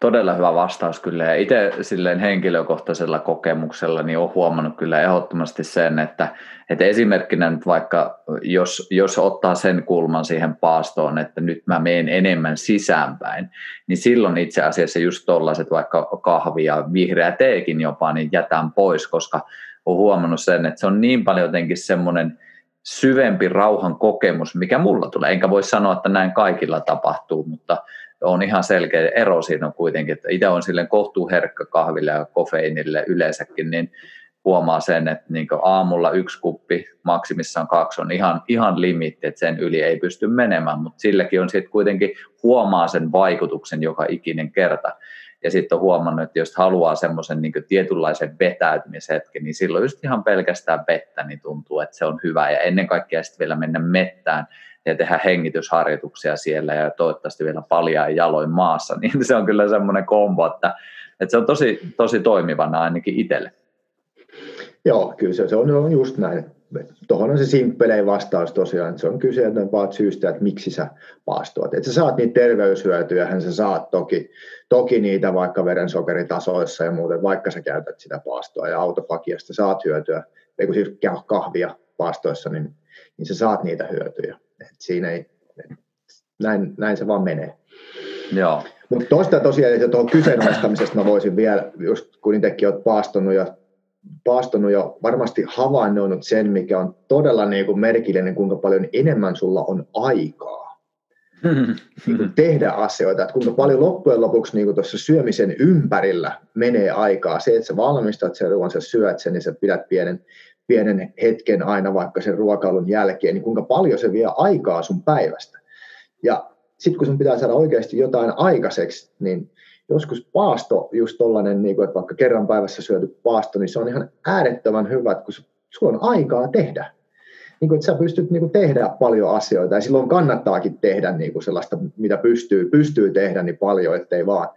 Todella hyvä vastaus kyllä. Ja itse silleen henkilökohtaisella kokemuksella niin olen huomannut kyllä ehdottomasti sen, että, että esimerkkinä nyt vaikka jos, jos ottaa sen kulman siihen paastoon, että nyt mä menen enemmän sisäänpäin, niin silloin itse asiassa just tollaiset vaikka kahvi ja vihreä teekin jopa, niin jätän pois, koska olen huomannut sen, että se on niin paljon jotenkin semmoinen syvempi rauhan kokemus, mikä mulla tulee. Enkä voi sanoa, että näin kaikilla tapahtuu, mutta on ihan selkeä ero siinä on kuitenkin, että itse on silleen kohtuuherkkä kahville ja kofeiinille yleensäkin, niin huomaa sen, että niin aamulla yksi kuppi, maksimissaan kaksi on ihan, ihan limitti, että sen yli ei pysty menemään, mutta silläkin on sitten kuitenkin huomaa sen vaikutuksen joka ikinen kerta. Ja sitten on huomannut, että jos haluaa semmoisen niin tietynlaisen vetäytymishetken, niin silloin just ihan pelkästään vettä niin tuntuu, että se on hyvä. Ja ennen kaikkea sitten vielä mennä mettään ja tehdä hengitysharjoituksia siellä ja toivottavasti vielä paljaa jaloin maassa, niin se on kyllä semmoinen kombo, että, että se on tosi, tosi toimivana ainakin itselle. Joo, kyllä se, se on just näin. Tuohon on se simppelein vastaus tosiaan, se on kyse että vaan syystä, että miksi sä paastoat. Että sä saat niitä terveyshyötyjä, hän sä saat toki, toki niitä vaikka verensokeritasoissa ja muuten, vaikka sä käytät sitä paastoa ja autofakiasta saat hyötyä, ei kun siis kahvia paastoissa, niin, niin sä saat niitä hyötyjä. Siinä ei, näin, näin se vaan menee. Joo. Mutta tuosta tosiaan, että tuohon kyseenalaistamisesta mä voisin vielä, just kun itsekin olet paastonut ja paastonut jo varmasti havainnoinut sen, mikä on todella niin kuin merkillinen, kuinka paljon enemmän sulla on aikaa niin kuin tehdä asioita, että kuinka paljon loppujen lopuksi niin tuossa syömisen ympärillä menee aikaa. Se, että sä valmistat sen ruoan, sä syöt sen, niin sä pidät pienen, pienen hetken aina vaikka sen ruokailun jälkeen, niin kuinka paljon se vie aikaa sun päivästä. Ja sitten kun sun pitää saada oikeasti jotain aikaiseksi, niin joskus paasto, just tollainen, niin kuin, että vaikka kerran päivässä syöty paasto, niin se on ihan äärettömän hyvä, kun sulla on aikaa tehdä niin kuin, että sä pystyt niin kuin, tehdä paljon asioita ja silloin kannattaakin tehdä niin kuin sellaista, mitä pystyy, pystyy tehdä niin paljon, ettei vaan,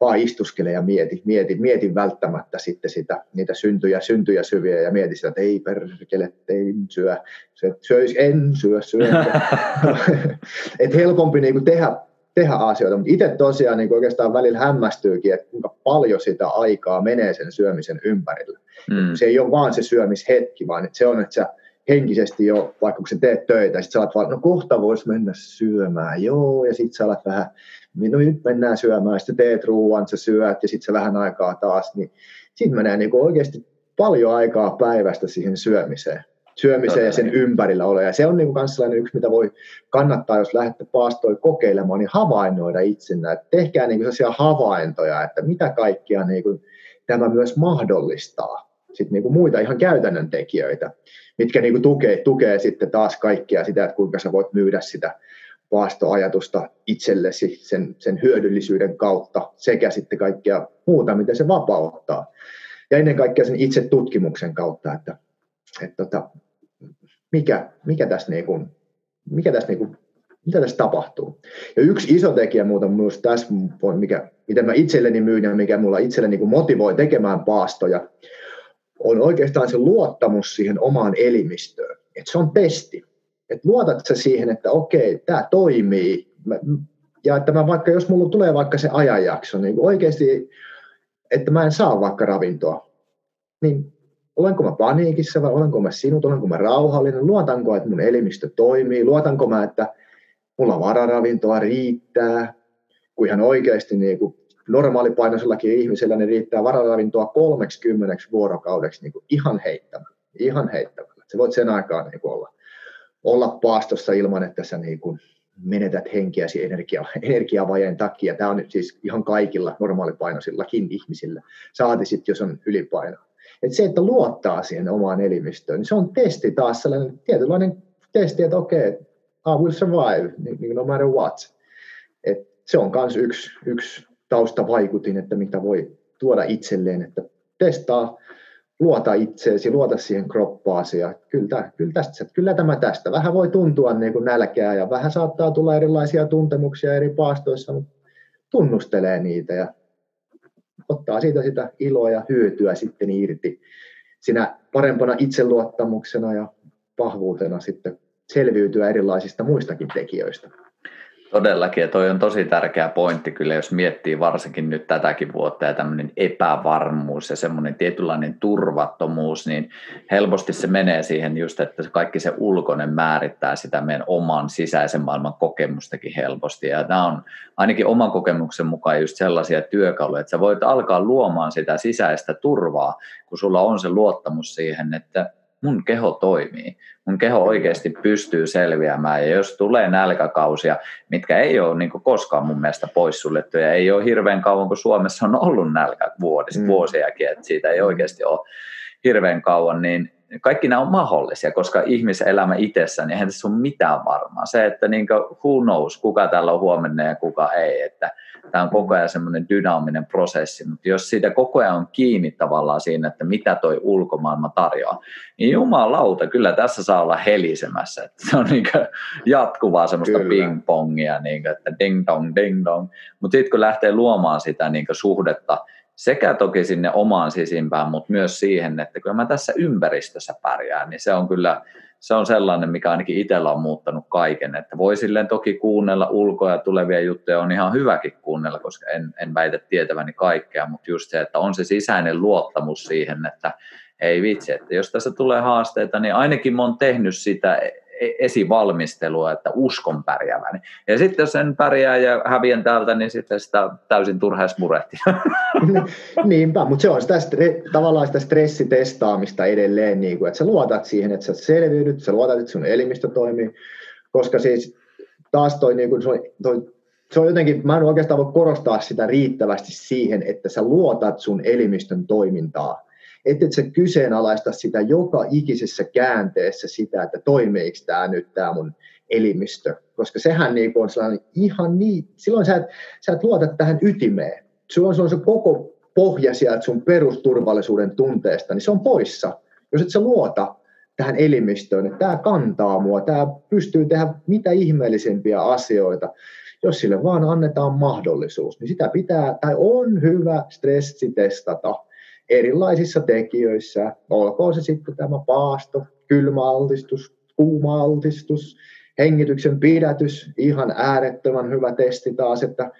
vaan istuskele ja mieti, mieti, mieti välttämättä sitten sitä, niitä syntyjä, syntyjä syviä ja mieti sitä, että ei perkele, ei syö, se, syöis, en syö, syö. että helpompi niin kuin tehdä, tehdä asioita, mutta itse tosiaan niin oikeastaan välillä hämmästyykin, että kuinka paljon sitä aikaa menee sen syömisen ympärillä. Mm. Se ei ole vaan se syömishetki, vaan että se on, että sä henkisesti jo, vaikka kun sä teet töitä, sit sä alat vaan, no kohta voisi mennä syömään, joo, ja sitten sä alat vähän, no nyt mennään syömään, sitten teet ruoan, sä syöt, ja sitten se vähän aikaa taas, niin sitten menee niin oikeasti paljon aikaa päivästä siihen syömiseen syömiseen ja sen ympärillä ole. Ja se on niin kuin sellainen yksi, mitä voi kannattaa, jos lähdette paastoja kokeilemaan, niin havainnoida itsenä. Että tehkää niin sellaisia havaintoja, että mitä kaikkia niin kuin tämä myös mahdollistaa. Sitten niin kuin muita ihan käytännön tekijöitä mitkä niin kuin tukee, tukee sitten taas kaikkia sitä, että kuinka sä voit myydä sitä vaastoajatusta itsellesi sen, sen hyödyllisyyden kautta sekä sitten kaikkea muuta, mitä se vapauttaa. Ja ennen kaikkea sen itse tutkimuksen kautta, että, että tota, mikä, mikä tässä, niin kuin, mikä tässä, niin kuin, mitä tässä tapahtuu. Ja yksi iso tekijä muuta myös tässä, mikä, miten mä itselleni myyn ja mikä mulla itselleni niin motivoi tekemään paastoja, on oikeastaan se luottamus siihen omaan elimistöön. Että se on testi. Että luotat sä siihen, että okei, tämä toimii. Ja että mä vaikka, jos mulla tulee vaikka se ajanjakso, niin oikeasti, että mä en saa vaikka ravintoa, niin olenko mä paniikissa vai olenko mä sinut, olenko mä rauhallinen, luotanko, että mun elimistö toimii, luotanko mä, että mulla vararavintoa riittää, kun ihan oikeasti niin kuin normaalipainoisellakin ihmisellä niin riittää vararavintoa 30 vuorokaudeksi niin kuin ihan heittämällä. Ihan heittämällä. Se voit sen aikaan niin olla, olla paastossa ilman, että sä niin kuin menetät henkiäsi energia, energiavajeen takia. Tämä on nyt siis ihan kaikilla normaalipainoisillakin ihmisillä. Saati sitten, jos on ylipaino. Et se, että luottaa siihen omaan elimistöön, niin se on testi taas sellainen tietynlainen testi, että okei, okay, I will survive, no matter what. Et se on myös yksi, yksi taustavaikutin, että mitä voi tuoda itselleen, että testaa, luota itseesi, luota siihen kroppaasi ja kyllä, kyllä, tästä, kyllä tämä tästä. Vähän voi tuntua niin kuin nälkää ja vähän saattaa tulla erilaisia tuntemuksia eri paastoissa, mutta tunnustelee niitä ja ottaa siitä sitä iloa ja hyötyä sitten irti sinä parempana itseluottamuksena ja vahvuutena sitten selviytyä erilaisista muistakin tekijöistä. Todellakin, ja toi on tosi tärkeä pointti kyllä, jos miettii varsinkin nyt tätäkin vuotta ja tämmöinen epävarmuus ja semmoinen tietynlainen turvattomuus, niin helposti se menee siihen just, että kaikki se ulkoinen määrittää sitä meidän oman sisäisen maailman kokemustakin helposti. Ja nämä on ainakin oman kokemuksen mukaan just sellaisia työkaluja, että sä voit alkaa luomaan sitä sisäistä turvaa, kun sulla on se luottamus siihen, että mun keho toimii. Mun keho oikeasti pystyy selviämään ja jos tulee nälkäkausia, mitkä ei ole niin koskaan mun mielestä poissuljettuja, ei ole hirveän kauan kuin Suomessa on ollut nälkä vuodessa, mm. vuosiakin, että siitä ei oikeasti ole hirveän kauan, niin kaikki nämä on mahdollisia, koska ihmiselämä itsessään, niin eihän tässä ole mitään varmaa. Se, että niin kuin, who knows, kuka täällä on huomenna ja kuka ei, että tämä on koko ajan semmoinen dynaaminen prosessi, mutta jos siitä koko ajan on kiinni tavallaan siinä, että mitä toi ulkomaailma tarjoaa, niin jumalauta, kyllä tässä saa olla helisemässä, että se on niin jatkuvaa semmoista kyllä. ping-pongia, niin kuin, että ding-dong, ding-dong, mutta sitten kun lähtee luomaan sitä niin suhdetta, sekä toki sinne omaan sisimpään, mutta myös siihen, että kun mä tässä ympäristössä pärjään, niin se on kyllä se on sellainen, mikä ainakin itsellä on muuttanut kaiken, että voi silleen toki kuunnella ulkoa tulevia juttuja. On ihan hyväkin kuunnella, koska en, en väitä tietäväni kaikkea, mutta just se, että on se sisäinen luottamus siihen, että ei vitsi, että jos tässä tulee haasteita, niin ainakin mä oon tehnyt sitä esivalmistelua, että uskon pärjääväni. Ja sitten jos sen pärjää ja häviän täältä, niin sitten sitä täysin turhaa murehti. Niinpä, mutta se on sitä tavallaan sitä stressitestaamista edelleen, niin kuin, että sä luotat siihen, että sä selviydyt, sä luotat, että sun elimistö toimii, koska siis taas toi, niin kuin, toi se on jotenkin, mä en oikeastaan voi korostaa sitä riittävästi siihen, että sä luotat sun elimistön toimintaa. Että et sä kyseenalaista sitä joka ikisessä käänteessä sitä, että toimiiko tämä nyt tämä mun elimistö. Koska sehän niinku on sellainen ihan niin, silloin sä et, sä et luota tähän ytimeen. Sulla on, sulla on se koko pohja sieltä sun perusturvallisuuden tunteesta, niin se on poissa. Jos et sä luota tähän elimistöön, että tämä kantaa mua, tämä pystyy tehdä mitä ihmeellisempiä asioita, jos sille vaan annetaan mahdollisuus, niin sitä pitää, tai on hyvä stressitestata erilaisissa tekijöissä, olkoon se sitten tämä paasto, kylmäaltistus, kuumaaltistus, hengityksen pidätys, ihan äärettömän hyvä testi taas, että